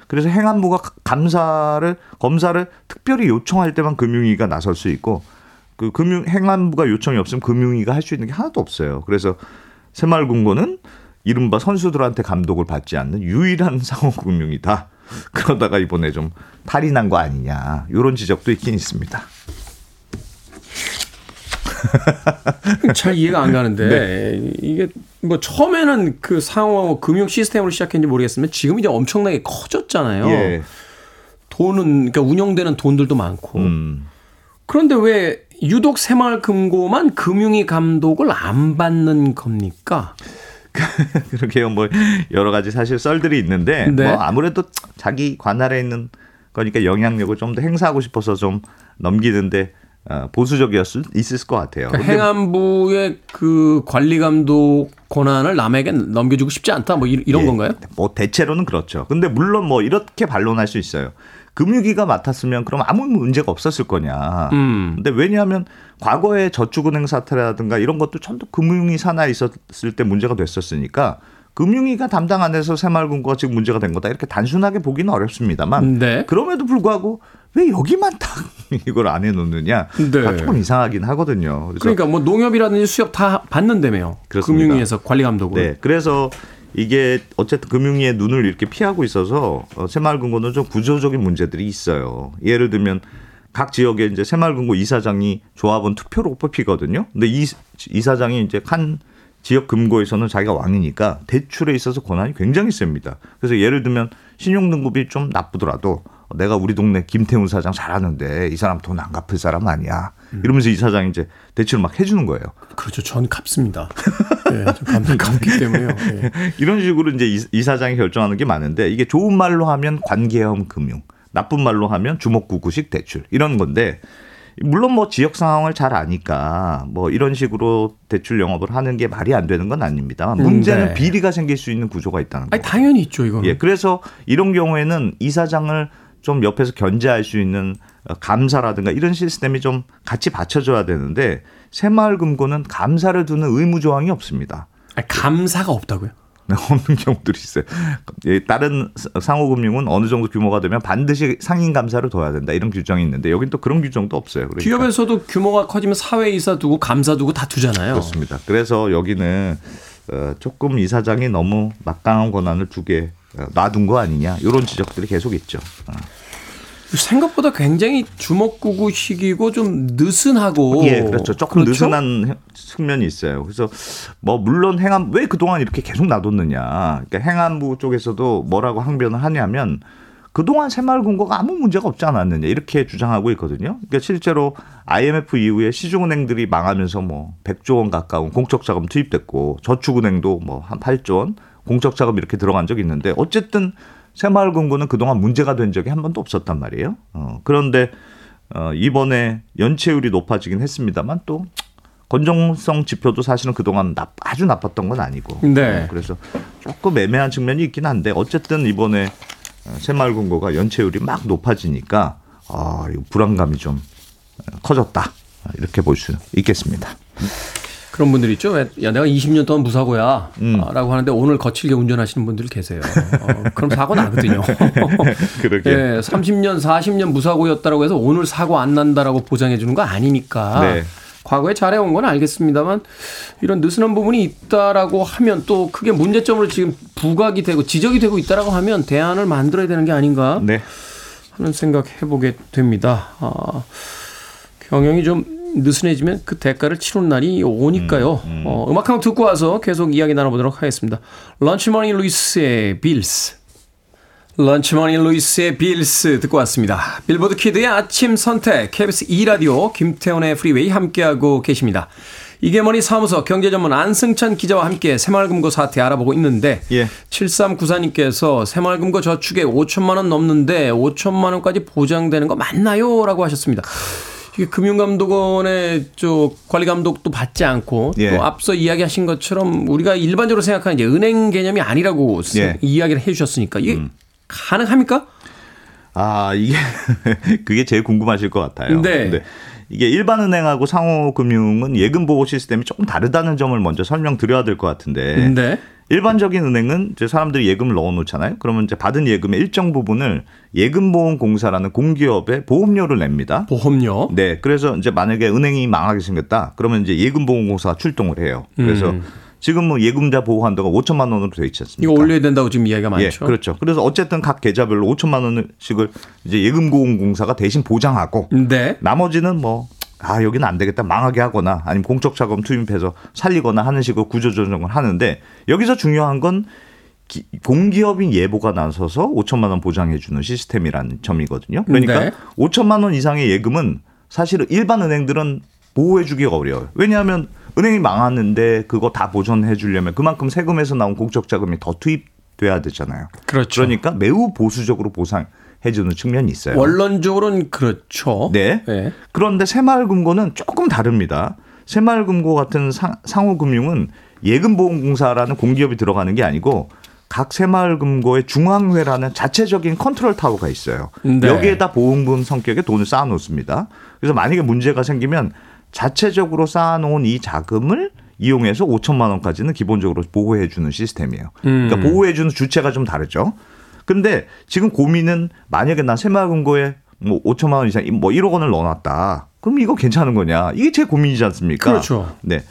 그래서 행안부가 감사를 검사를 특별히 요청할 때만 금융위가 나설 수 있고 그 금융 행안부가 요청이 없으면 금융위가 할 수 있는 게 하나도 없어요. 그래서 새마을금고는 이른바 선수들한테 감독을 받지 않는 유일한 상호금융이다. 그러다가 이번에 좀 탈이 난 거 아니냐 이런 지적도 있긴 있습니다. 잘 이해가 안 가는데 네. 이게 뭐 처음에는 그 상호 금융 시스템으로 시작했는지 모르겠으면 지금 이제 엄청나게 커졌잖아요. 예. 돈은 그러니까 운영되는 돈들도 많고 음. 그런데 왜 유독 새마을금고만 금융위 감독을 안 받는 겁니까? 그렇게요. 뭐 여러 가지 사실 썰들이 있는데 네. 뭐 아무래도 자기 관할에 있는 거니까 영향력을 좀 더 행사하고 싶어서 좀 넘기는데 어, 보수적이었을 있을 것 같아요. 그러니까 행안부의 그 관리 감독 권한을 남에게 넘겨주고 싶지 않다 뭐 이- 이런 예, 건가요? 뭐 대체로는 그렇죠. 근데 물론 뭐 이렇게 반론할 수 있어요. 금융위가 맡았으면 그럼 아무 문제가 없었을 거냐. 음. 근데 왜냐하면 과거에 저축은행 사태라든가 이런 것도 전부 금융위 산하에 있었을 때 문제가 됐었으니까 금융위가 담당 안 해서 새마을금고가 지금 문제가 된 거다 이렇게 단순하게 보기는 어렵습니다만 네. 그럼에도 불구하고 왜 여기만 딱 이걸 안 해놓느냐 네. 다 조금 이상하긴 하거든요. 그러니까 뭐 농협이라든지 수협 다 받는다며요. 그렇습니다. 금융위에서 관리 감독을. 네, 그래서 이게 어쨌든 금융위의 눈을 이렇게 피하고 있어서 어, 새마을금고는 좀 구조적인 문제들이 있어요. 예를 들면 각 지역에 이제 새마을금고 이사장이 조합원 투표로 뽑히거든요. 근데 이 이사장이 이제 한 지역 금고에서는 자기가 왕이니까 대출에 있어서 권한이 굉장히 셉니다. 그래서 예를 들면 신용등급이 좀 나쁘더라도 내가 우리 동네 김태훈 사장 잘하는데 이 사람 돈 안 갚을 사람 아니야. 이러면서 이 사장이 이제 대출을 막 해주는 거예요. 그렇죠. 전 갚습니다. 예, 저 갚는 갚기 때문에요. 예. 이런 식으로 이제 이, 이 사장이 결정하는 게 많은데 이게 좋은 말로 하면 관계형 금융, 나쁜 말로 하면 주먹구구식 대출 이런 건데 물론 뭐 지역 상황을 잘 아니까 뭐 이런 식으로 대출 영업을 하는 게 말이 안 되는 건 아닙니다. 문제는 네. 비리가 생길 수 있는 구조가 있다는 아니 거. 당연히 있죠 이거는. 예, 그래서 이런 경우에는 이 사장을 좀 옆에서 견제할 수 있는 어, 감사라든가 이런 시스템이 좀 같이 받쳐줘야 되는데 새마을금고는 감사를 두는 의무 조항이 없습니다. 아니, 감사가 없다고요? 네, 없는 경우들이 있어요. 예, 다른 상호금융은 어느 정도 규모가 되면 반드시 상인 감사를 둬야 된다 이런 규정이 있는데 여긴 또 그런 규정도 없어요. 그러니까 기업에서도 규모가 커지면 사회 이사 두고 감사 두고 다 두잖아요. 그렇습니다. 그래서 여기는 어, 조금 이 사장이 너무 막강한 권한을 두게 어, 놔둔 거 아니냐 이런 지적들이 계속 있죠. 어. 생각보다 굉장히 주먹구구식이고 좀 느슨하고 예, 그렇죠. 조금 그렇죠? 느슨한 측면이 있어요. 그래서 뭐 물론 행안 왜 그동안 이렇게 계속 놔뒀느냐. 그러니까 행안부 쪽에서도 뭐라고 항변을 하냐면 그동안 새마을 금고가 아무 문제가 없지 않았느냐 이렇게 주장하고 있거든요. 그러니까 실제로 IMF 이후에 시중은행들이 망하면서 뭐 100조 원 가까운 공적 자금 투입됐고 저축은행도 뭐 한 8조 원 공적 자금 이렇게 들어간 적이 있는데 어쨌든 새마을금고는 그동안 문제가 된 적이 한 번도 없었단 말이에요. 어, 그런데 어, 이번에 연체율이 높아지긴 했습니다만 또 건정성 지표도 사실은 그동안 나, 아주 나빴던 건 아니고. 네. 어, 그래서 조금 애매한 측면이 있긴 한데 어쨌든 이번에 어, 새마을금고가 연체율이 막 높아지니까 아, 이 불안감이 좀 커졌다. 이렇게 볼 수 있겠습니다. 그런 분들 있죠. 왜, 야 내가 20년 동안 무사고야 음. 아, 라고 하는데 오늘 거칠게 운전하시는 분들 계세요. 어, 그럼 사고 나거든요. 그러게. 예, 30년 40년 무사고였다라고 해서 오늘 사고 안 난다라고 보장해 주는 거 아니니까. 네. 과거에 잘해온 건 알겠습니다만 이런 느슨한 부분이 있다라고 하면 또 크게 문제점으로 지금 부각이 되고 지적이 되고 있다라고 하면 대안을 만들어야 되는 게 아닌가 네. 하는 생각 해보게 됩니다. 아, 경영이 좀 느슨해지면 그 대가를 치르는 날이 오니까요. 어, 음악 한곡 듣고 와서 계속 이야기 나눠보도록 하겠습니다. 런치머니 루이스의 Bills. 런치머니 루이스의 Bills 듣고 왔습니다. 빌보드 kid의 아침 선택, KBS 2라디오, 김태훈의 프리웨이 함께하고 계십니다. 이게 뭐니 사무소 경제 전문 안승찬 기자와 함께 새마을금고 사태 알아보고 있는데 예. 7394님께서 새마을금고 저축에 5천만 원 넘는데 5천만 원까지 보장되는 거 맞나요? 라고 하셨습니다. 금융감독원의 저 관리 감독도 받지 않고 예. 또 앞서 이야기하신 것처럼 우리가 일반적으로 생각하는 이제 은행 개념이 아니라고 세- 예. 이야기를 해주셨으니까 이게 가능합니까? 아, 이게 그게 제일 궁금하실 것 같아요. 네. 근데 이게 일반 은행하고 상호금융은 예금 보호 시스템이 조금 다르다는 점을 먼저 설명드려야 될 것 같은데 네. 일반적인 은행은 이제 사람들이 예금을 넣어 놓잖아요. 그러면 이제 받은 예금의 일정 부분을 예금보험공사라는 공기업에 보험료를 냅니다. 보험료. 네. 그래서 이제 만약에 은행이 망하게 생겼다. 그러면 이제 예금보험공사가 출동을 해요. 그래서 음. 지금 뭐 예금자 보호 한도가 5천만 원으로 되어 있지 않습니까? 이거 올려야 된다고 지금 이야기가 예, 많죠. 그렇죠. 그래서 어쨌든 각 계좌별로 5천만 원씩을 이제 예금보험공사가 대신 보장하고 네. 나머지는 뭐 아, 여기는 안 되겠다. 망하게 하거나 아니면 공적 자금 투입해서 살리거나 하는 식으로 구조조정을 하는데 여기서 중요한 건 기- 공기업인 예보가 나서서 5천만 원 보장해 주는 시스템이라는 점이거든요. 그러니까 네. 5천만 원 이상의 예금은 사실은 일반 은행들은 보호해 주기가 어려워요. 왜냐하면 은행이 망하는데 그거 다 보존해 주려면 그만큼 세금에서 나온 공적 자금이 더 투입돼야 되잖아요. 그렇죠. 그러니까 매우 보수적으로 보상 해 주는 측면이 있어요. 원론적으로는 그렇죠. 네. 네. 그런데 새마을금고는 조금 다릅니다. 새마을금고 같은 상, 상호금융은 예금보험공사라는 공기업이 들어가는 게 아니고 각 새마을금고의 중앙회라는 자체적인 컨트롤 타워가 있어요. 네. 여기에다 보험금 성격의 돈을 쌓아놓습니다. 그래서 만약에 문제가 생기면 자체적으로 쌓아놓은 이 자금을 이용해서 5천만 원까지는 기본적으로 보호해주는 시스템이에요. 그러니까 음. 보호해주는 주체가 좀 다르죠. 근데 지금 고민은 만약에 나 새마을금고에 뭐 5천만 원 이상 뭐 1억 원을 넣어놨다. 그럼 이거 괜찮은 거냐? 이게 제 고민이지 않습니까? 그렇죠. 네.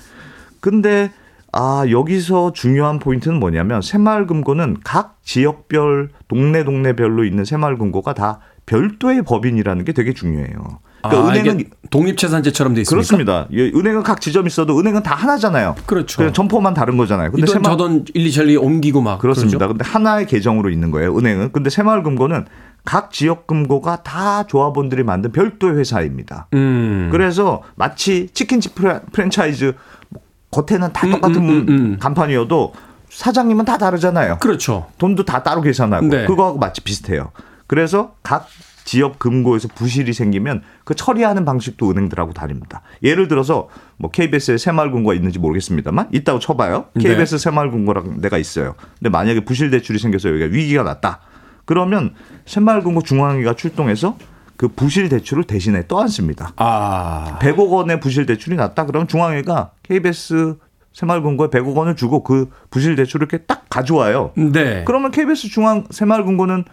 근데 아 여기서 중요한 포인트는 뭐냐면 새마을금고는 각 지역별 동네 동네별로 있는 새마을금고가 다 별도의 법인이라는 게 되게 중요해요. 그러니까 아, 은행은 독립재산제처럼 돼 있습니까? 그렇습니다. 예, 은행은 각 지점 있어도 은행은 다 하나잖아요. 그렇죠. 그냥 점포만 다른 거잖아요. 근데 이돈 저돈 일리절리 옮기고 막 그렇습니다. 그러죠? 근데 하나의 계정으로 있는 거예요. 은행은. 근데 새마을금고는 각 지역 금고가 다 조합원들이 만든 별도의 회사입니다. 음. 그래서 마치 치킨집 프랜차이즈 겉에는 다 음, 똑같은 음, 음, 음. 간판이어도 사장님은 다 다르잖아요. 그렇죠. 돈도 다 따로 계산하고 네. 그거하고 마치 비슷해요. 그래서 각 지역 금고에서 부실이 생기면 그 처리하는 방식도 은행들하고 다릅니다. 예를 들어서 뭐 KBS에 새마을금고가 있는지 모르겠습니다만 있다고 쳐봐요. 네. KBS 새마을금고랑 내가 있어요. 근데 만약에 부실 대출이 생겨서 여기가 위기가 났다. 그러면 새마을금고 중앙회가 출동해서 그 부실 대출을 대신에 떠안습니다. 아. 100억 원의 부실 대출이 났다. 그러면 중앙회가 KBS 새마을금고에 100억 원을 주고 그 부실 대출을 이렇게 딱 가져와요. 네. 그러면 KBS 중앙 새마을금고는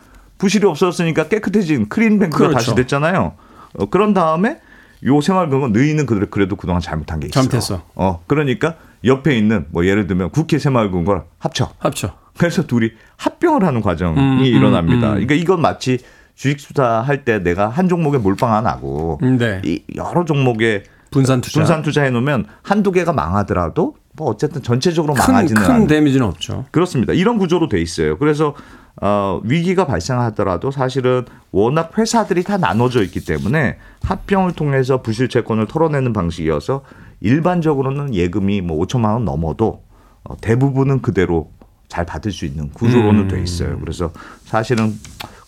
부실이 없었으니까 깨끗해진 크린뱅크가 그렇죠. 다시 됐잖아요. 어, 그런 다음에 요 새마을금고 너희는 그래- 그래도 그동안 잘못한 게 있어. 잘못했어. 어, 그러니까 옆에 있는 뭐 예를 들면 국회 새마을금고랑 합쳐. 합쳐. 그래서 둘이 합병을 하는 과정이 음, 음, 일어납니다. 음. 그러니까 이건 마치 주식 투자 할 때 내가 한 종목에 몰빵 안 하고 네. 이 여러 종목에 분산 투자. 분산 투자해 놓으면 한두 개가 망하더라도 뭐 어쨌든 전체적으로 큰, 망하지는 큰 않는 데미지는 없죠. 그렇습니다. 이런 구조로 돼 있어요. 그래서 어, 위기가 발생하더라도 사실은 워낙 회사들이 다 나눠져 있기 때문에 합병을 통해서 부실 채권을 털어내는 방식이어서 일반적으로는 예금이 뭐 5천만 원 넘어도 어, 대부분은 그대로 잘 받을 수 있는 구조로는 음. 돼 있어요. 그래서 사실은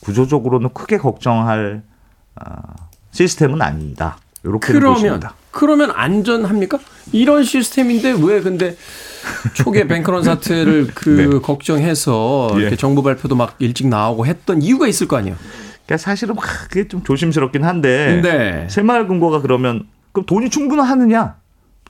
구조적으로는 크게 걱정할 어, 시스템은 아니다. 이렇게 그러면 보십니다. 그러면 안전합니까? 이런 시스템인데 왜 근데 초기에 뱅크런 사태를 그 네. 걱정해서 예. 이렇게 정부 발표도 막 일찍 나오고 했던 이유가 있을 거 아니에요. 그러니까 사실은 막 그게 좀 조심스럽긴 한데 네. 새마을금고가 그러면 그럼 돈이 충분하느냐?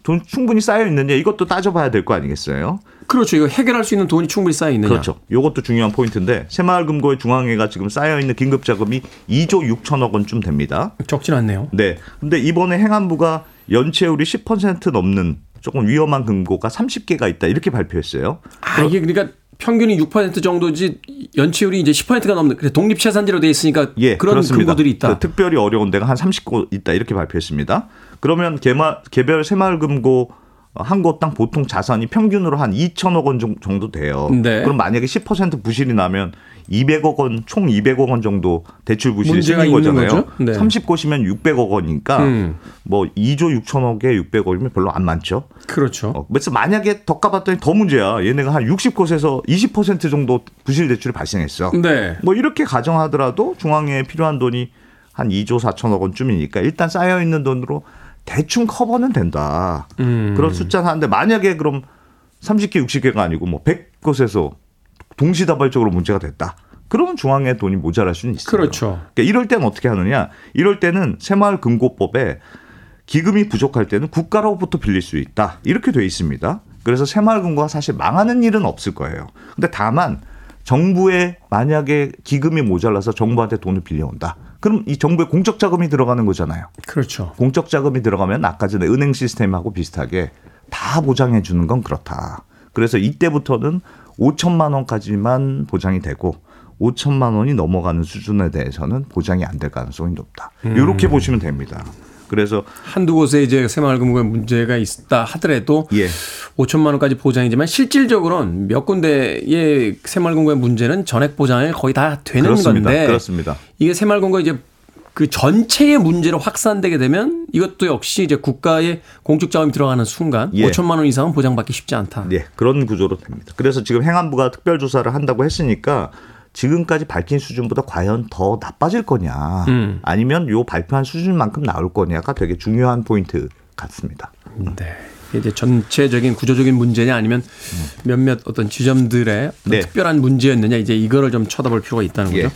돈 충분히 쌓여 있느냐? 이것도 따져봐야 될 거 아니겠어요? 그렇죠. 이거 해결할 수 있는 돈이 충분히 쌓여 있느냐. 그렇죠. 이것도 중요한 포인트인데 새마을금고의 중앙회가 지금 쌓여 있는 긴급 자금이 2조 6천억 원쯤 됩니다. 적진 않네요. 네. 근데 이번에 행안부가 연체율이 10% 넘는 조금 위험한 금고가 30개가 있다 이렇게 발표했어요. 아, 이게 그러니까 평균이 6% 정도지 연체율이 이제 10%가 넘는 그래 독립재산제로 돼 있으니까 예, 그런 그렇습니다. 금고들이 있다. 그 특별히 어려운 데가 한 30곳 있다 이렇게 발표했습니다. 그러면 개마, 개별 새마을금고 한 곳당 보통 자산이 평균으로 한 2천억 원 정- 정도 돼요. 네. 그럼 만약에 10% 부실이 나면 200억 원, 총 200억 원 정도 대출 부실이 생긴 거잖아요. 네. 30곳이면 600억 원이니까 음. 뭐 2조 6천억에 600억이면 별로 안 많죠. 그렇죠. 어, 그래서 만약에 더 까봤더니 더 문제야. 얘네가 한 60곳에서 20% 정도 부실 대출이 발생했어. 네. 뭐 이렇게 가정하더라도 중앙에 필요한 돈이 한 2조 4천억 원쯤이니까 일단 쌓여 있는 돈으로 대충 커버는 된다. 음. 그런 숫자는 하는데 만약에 그럼 30개, 60개가 아니고 뭐 100곳에서 동시다발적으로 문제가 됐다. 그러면 중앙에 돈이 모자랄 수는 있어요. 그렇죠. 그러니까 이럴 때는 어떻게 하느냐? 이럴 때는 새마을 금고법에 기금이 부족할 때는 국가로부터 빌릴 수 있다. 이렇게 돼 있습니다. 그래서 새마을 금고가 사실 망하는 일은 없을 거예요. 근데 다만 정부에 만약에 기금이 모자라서 정부한테 돈을 빌려온다. 그럼 이 정부에 공적 자금이 들어가는 거잖아요. 그렇죠. 공적 자금이 들어가면 아까 전에 은행 시스템하고 비슷하게 다 보장해 주는 건 그렇다. 그래서 이때부터는 5천만 원까지만 보장이 되고 5천만 원이 넘어가는 수준에 대해서는 보장이 안 될 가능성이 높다. 이렇게 보시면 됩니다. 그래서 한두 곳에 이제 새마을금고에 문제가 있다 하더라도 예. 5천만 원까지 보장이지만 실질적으로는 몇 군데의 새마을금고의 문제는 전액 보장을 거의 다 되는 그렇습니다. 건데 그렇습니다. 이게 새마을금고 이제 그 전체의 문제로 확산되게 되면 이것도 역시 이제 국가의 공적 자금이 들어가는 순간 예. 5천만 원 이상은 보장받기 쉽지 않다. 네, 그런 구조로 됩니다. 그래서 지금 행안부가 특별 조사를 한다고 했으니까 지금까지 밝힌 수준보다 과연 더 나빠질 거냐, 음. 아니면 요 발표한 수준만큼 나올 거냐가 되게 중요한 포인트 같습니다. 네. 이제 전체적인 구조적인 문제냐 아니면 몇몇 어떤 지점들의 어떤 네. 특별한 문제였느냐 이제 이거를 좀 쳐다볼 필요가 있다는 거죠. 예.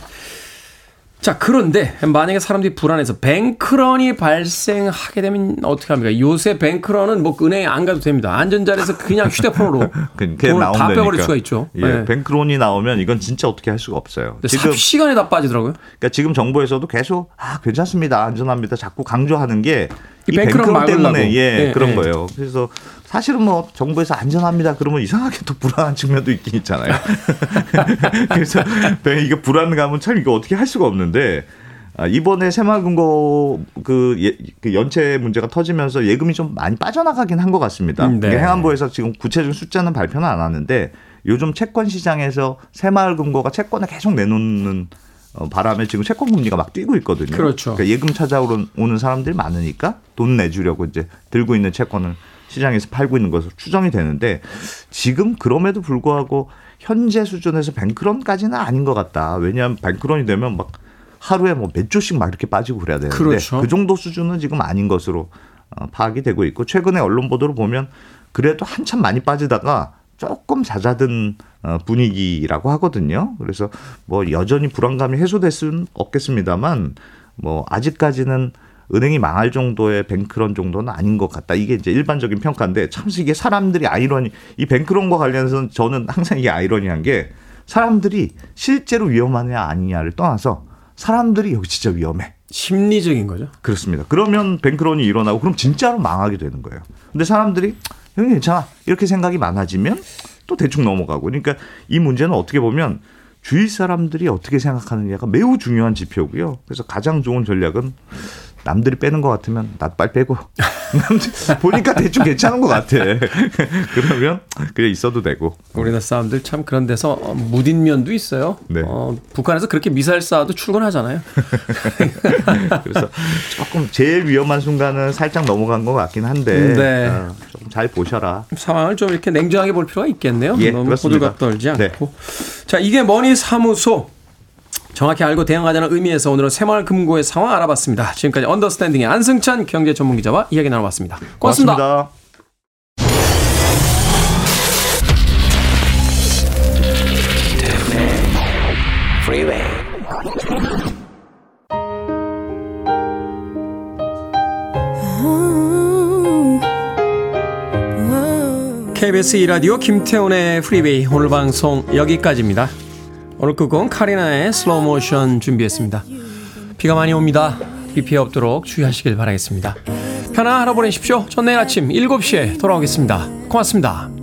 자, 그런데 만약에 사람들이 불안해서 뱅크런이 발생하게 되면 어떻게 합니까? 요새 뱅크런은 뭐 은행에 안 가도 됩니다. 안전자리에서 그냥 휴대폰으로 그냥 돈을 다 나온다니까. 빼버릴 수가 있죠. 예, 네. 뱅크론이 나오면 이건 진짜 어떻게 할 수가 없어요. 지금 삽시간에 다 빠지더라고요. 그러니까 지금 정부에서도 계속 아 괜찮습니다, 안전합니다, 자꾸 강조하는 게이이 뱅크런 뱅크론 때문에. 예, 예, 그런 예. 거예요. 그래서 사실은 뭐 정부에서 안전합니다 그러면 이상하게 또 불안한 측면도 있긴 있잖아요. 그래서 뱅- 이게 불안감은 참 이거 어떻게 할 수가 없는데 아, 이번에 새마을금고 그, 예, 그 연체 문제가 터지면서 예금이 좀 많이 빠져나가긴 한 것 같습니다. 음, 네. 이게 행안부에서 지금 구체적인 숫자는 발표는 안 하는데 요즘 채권 시장에서 새마을금고가 채권을 계속 내놓는 어, 바람에 지금 채권 금리가 막 뛰고 있거든요. 그렇죠. 그러니까 예금 찾아오는 오는 사람들이 많으니까 돈 내주려고 이제 들고 있는 채권을 시장에서 팔고 있는 것으로 추정이 되는데 지금 그럼에도 불구하고 현재 수준에서 뱅크런까지는 아닌 것 같다. 왜냐하면 뱅크런이 되면 막 하루에 뭐 몇 조씩 막 이렇게 빠지고 그래야 되는데 그렇죠. 그 정도 수준은 지금 아닌 것으로 어, 파악이 되고 있고 최근에 언론 보도를 보면 그래도 한참 많이 빠지다가 조금 잦아든 어, 분위기라고 하거든요. 그래서 뭐 여전히 불안감이 해소될 수는 없겠습니다만 뭐 아직까지는 은행이 망할 정도의 뱅크런 정도는 아닌 것 같다. 이게 이제 일반적인 평가인데 참 이게 사람들이 아이러니 이 뱅크런과 관련해서는 저는 항상 이게 아이러니한 게 사람들이 실제로 위험하냐 아니냐를 떠나서 사람들이 여기 진짜 위험해. 심리적인 거죠. 그렇습니다. 그러면 뱅크런이 일어나고 그럼 진짜로 망하게 되는 거예요. 근데 사람들이 형님 괜찮아 이렇게 생각이 많아지면 또 대충 넘어가고 그러니까 이 문제는 어떻게 보면 주위 사람들이 어떻게 생각하느냐가 매우 중요한 지표고요. 그래서 가장 좋은 전략은 남들이 빼는 것 같으면 나도 빨리 빼고 보니까 대충 괜찮은 것 같아. 그러면 그래 있어도 되고 우리나라 사람들 참 그런 데서 어, 무딘 면도 있어요. 네. 어, 북한에서 그렇게 미사일 쏴도 출근하잖아요. 그래서 조금 제일 위험한 순간은 살짝 넘어간 것 같긴 한데 네. 어, 조금 잘 보셔라. 상황을 좀 이렇게 냉정하게 볼 필요가 있겠네요. 예, 너무. 호들갑 떨지 네. 않고. 자, 이게 머니 사무소. 정확히 알고 대응하자는 의미에서 오늘은 새마을 금고의 상황 알아봤습니다. 지금까지 언더스탠딩의 안승찬 경제 전문 기자와 이야기 나눠봤습니다. 고맙습니다. 고맙습니다. KBS 2라디오 김태훈의 프리베이 오늘 방송 여기까지입니다. 오늘 끝곡은 카리나의 Slow Motion 준비했습니다. 비가 많이 옵니다. 비 피해 없도록 주의하시길 바라겠습니다. 편안한 하루 보내십시오. 전 내일 아침 7시에 돌아오겠습니다. 고맙습니다.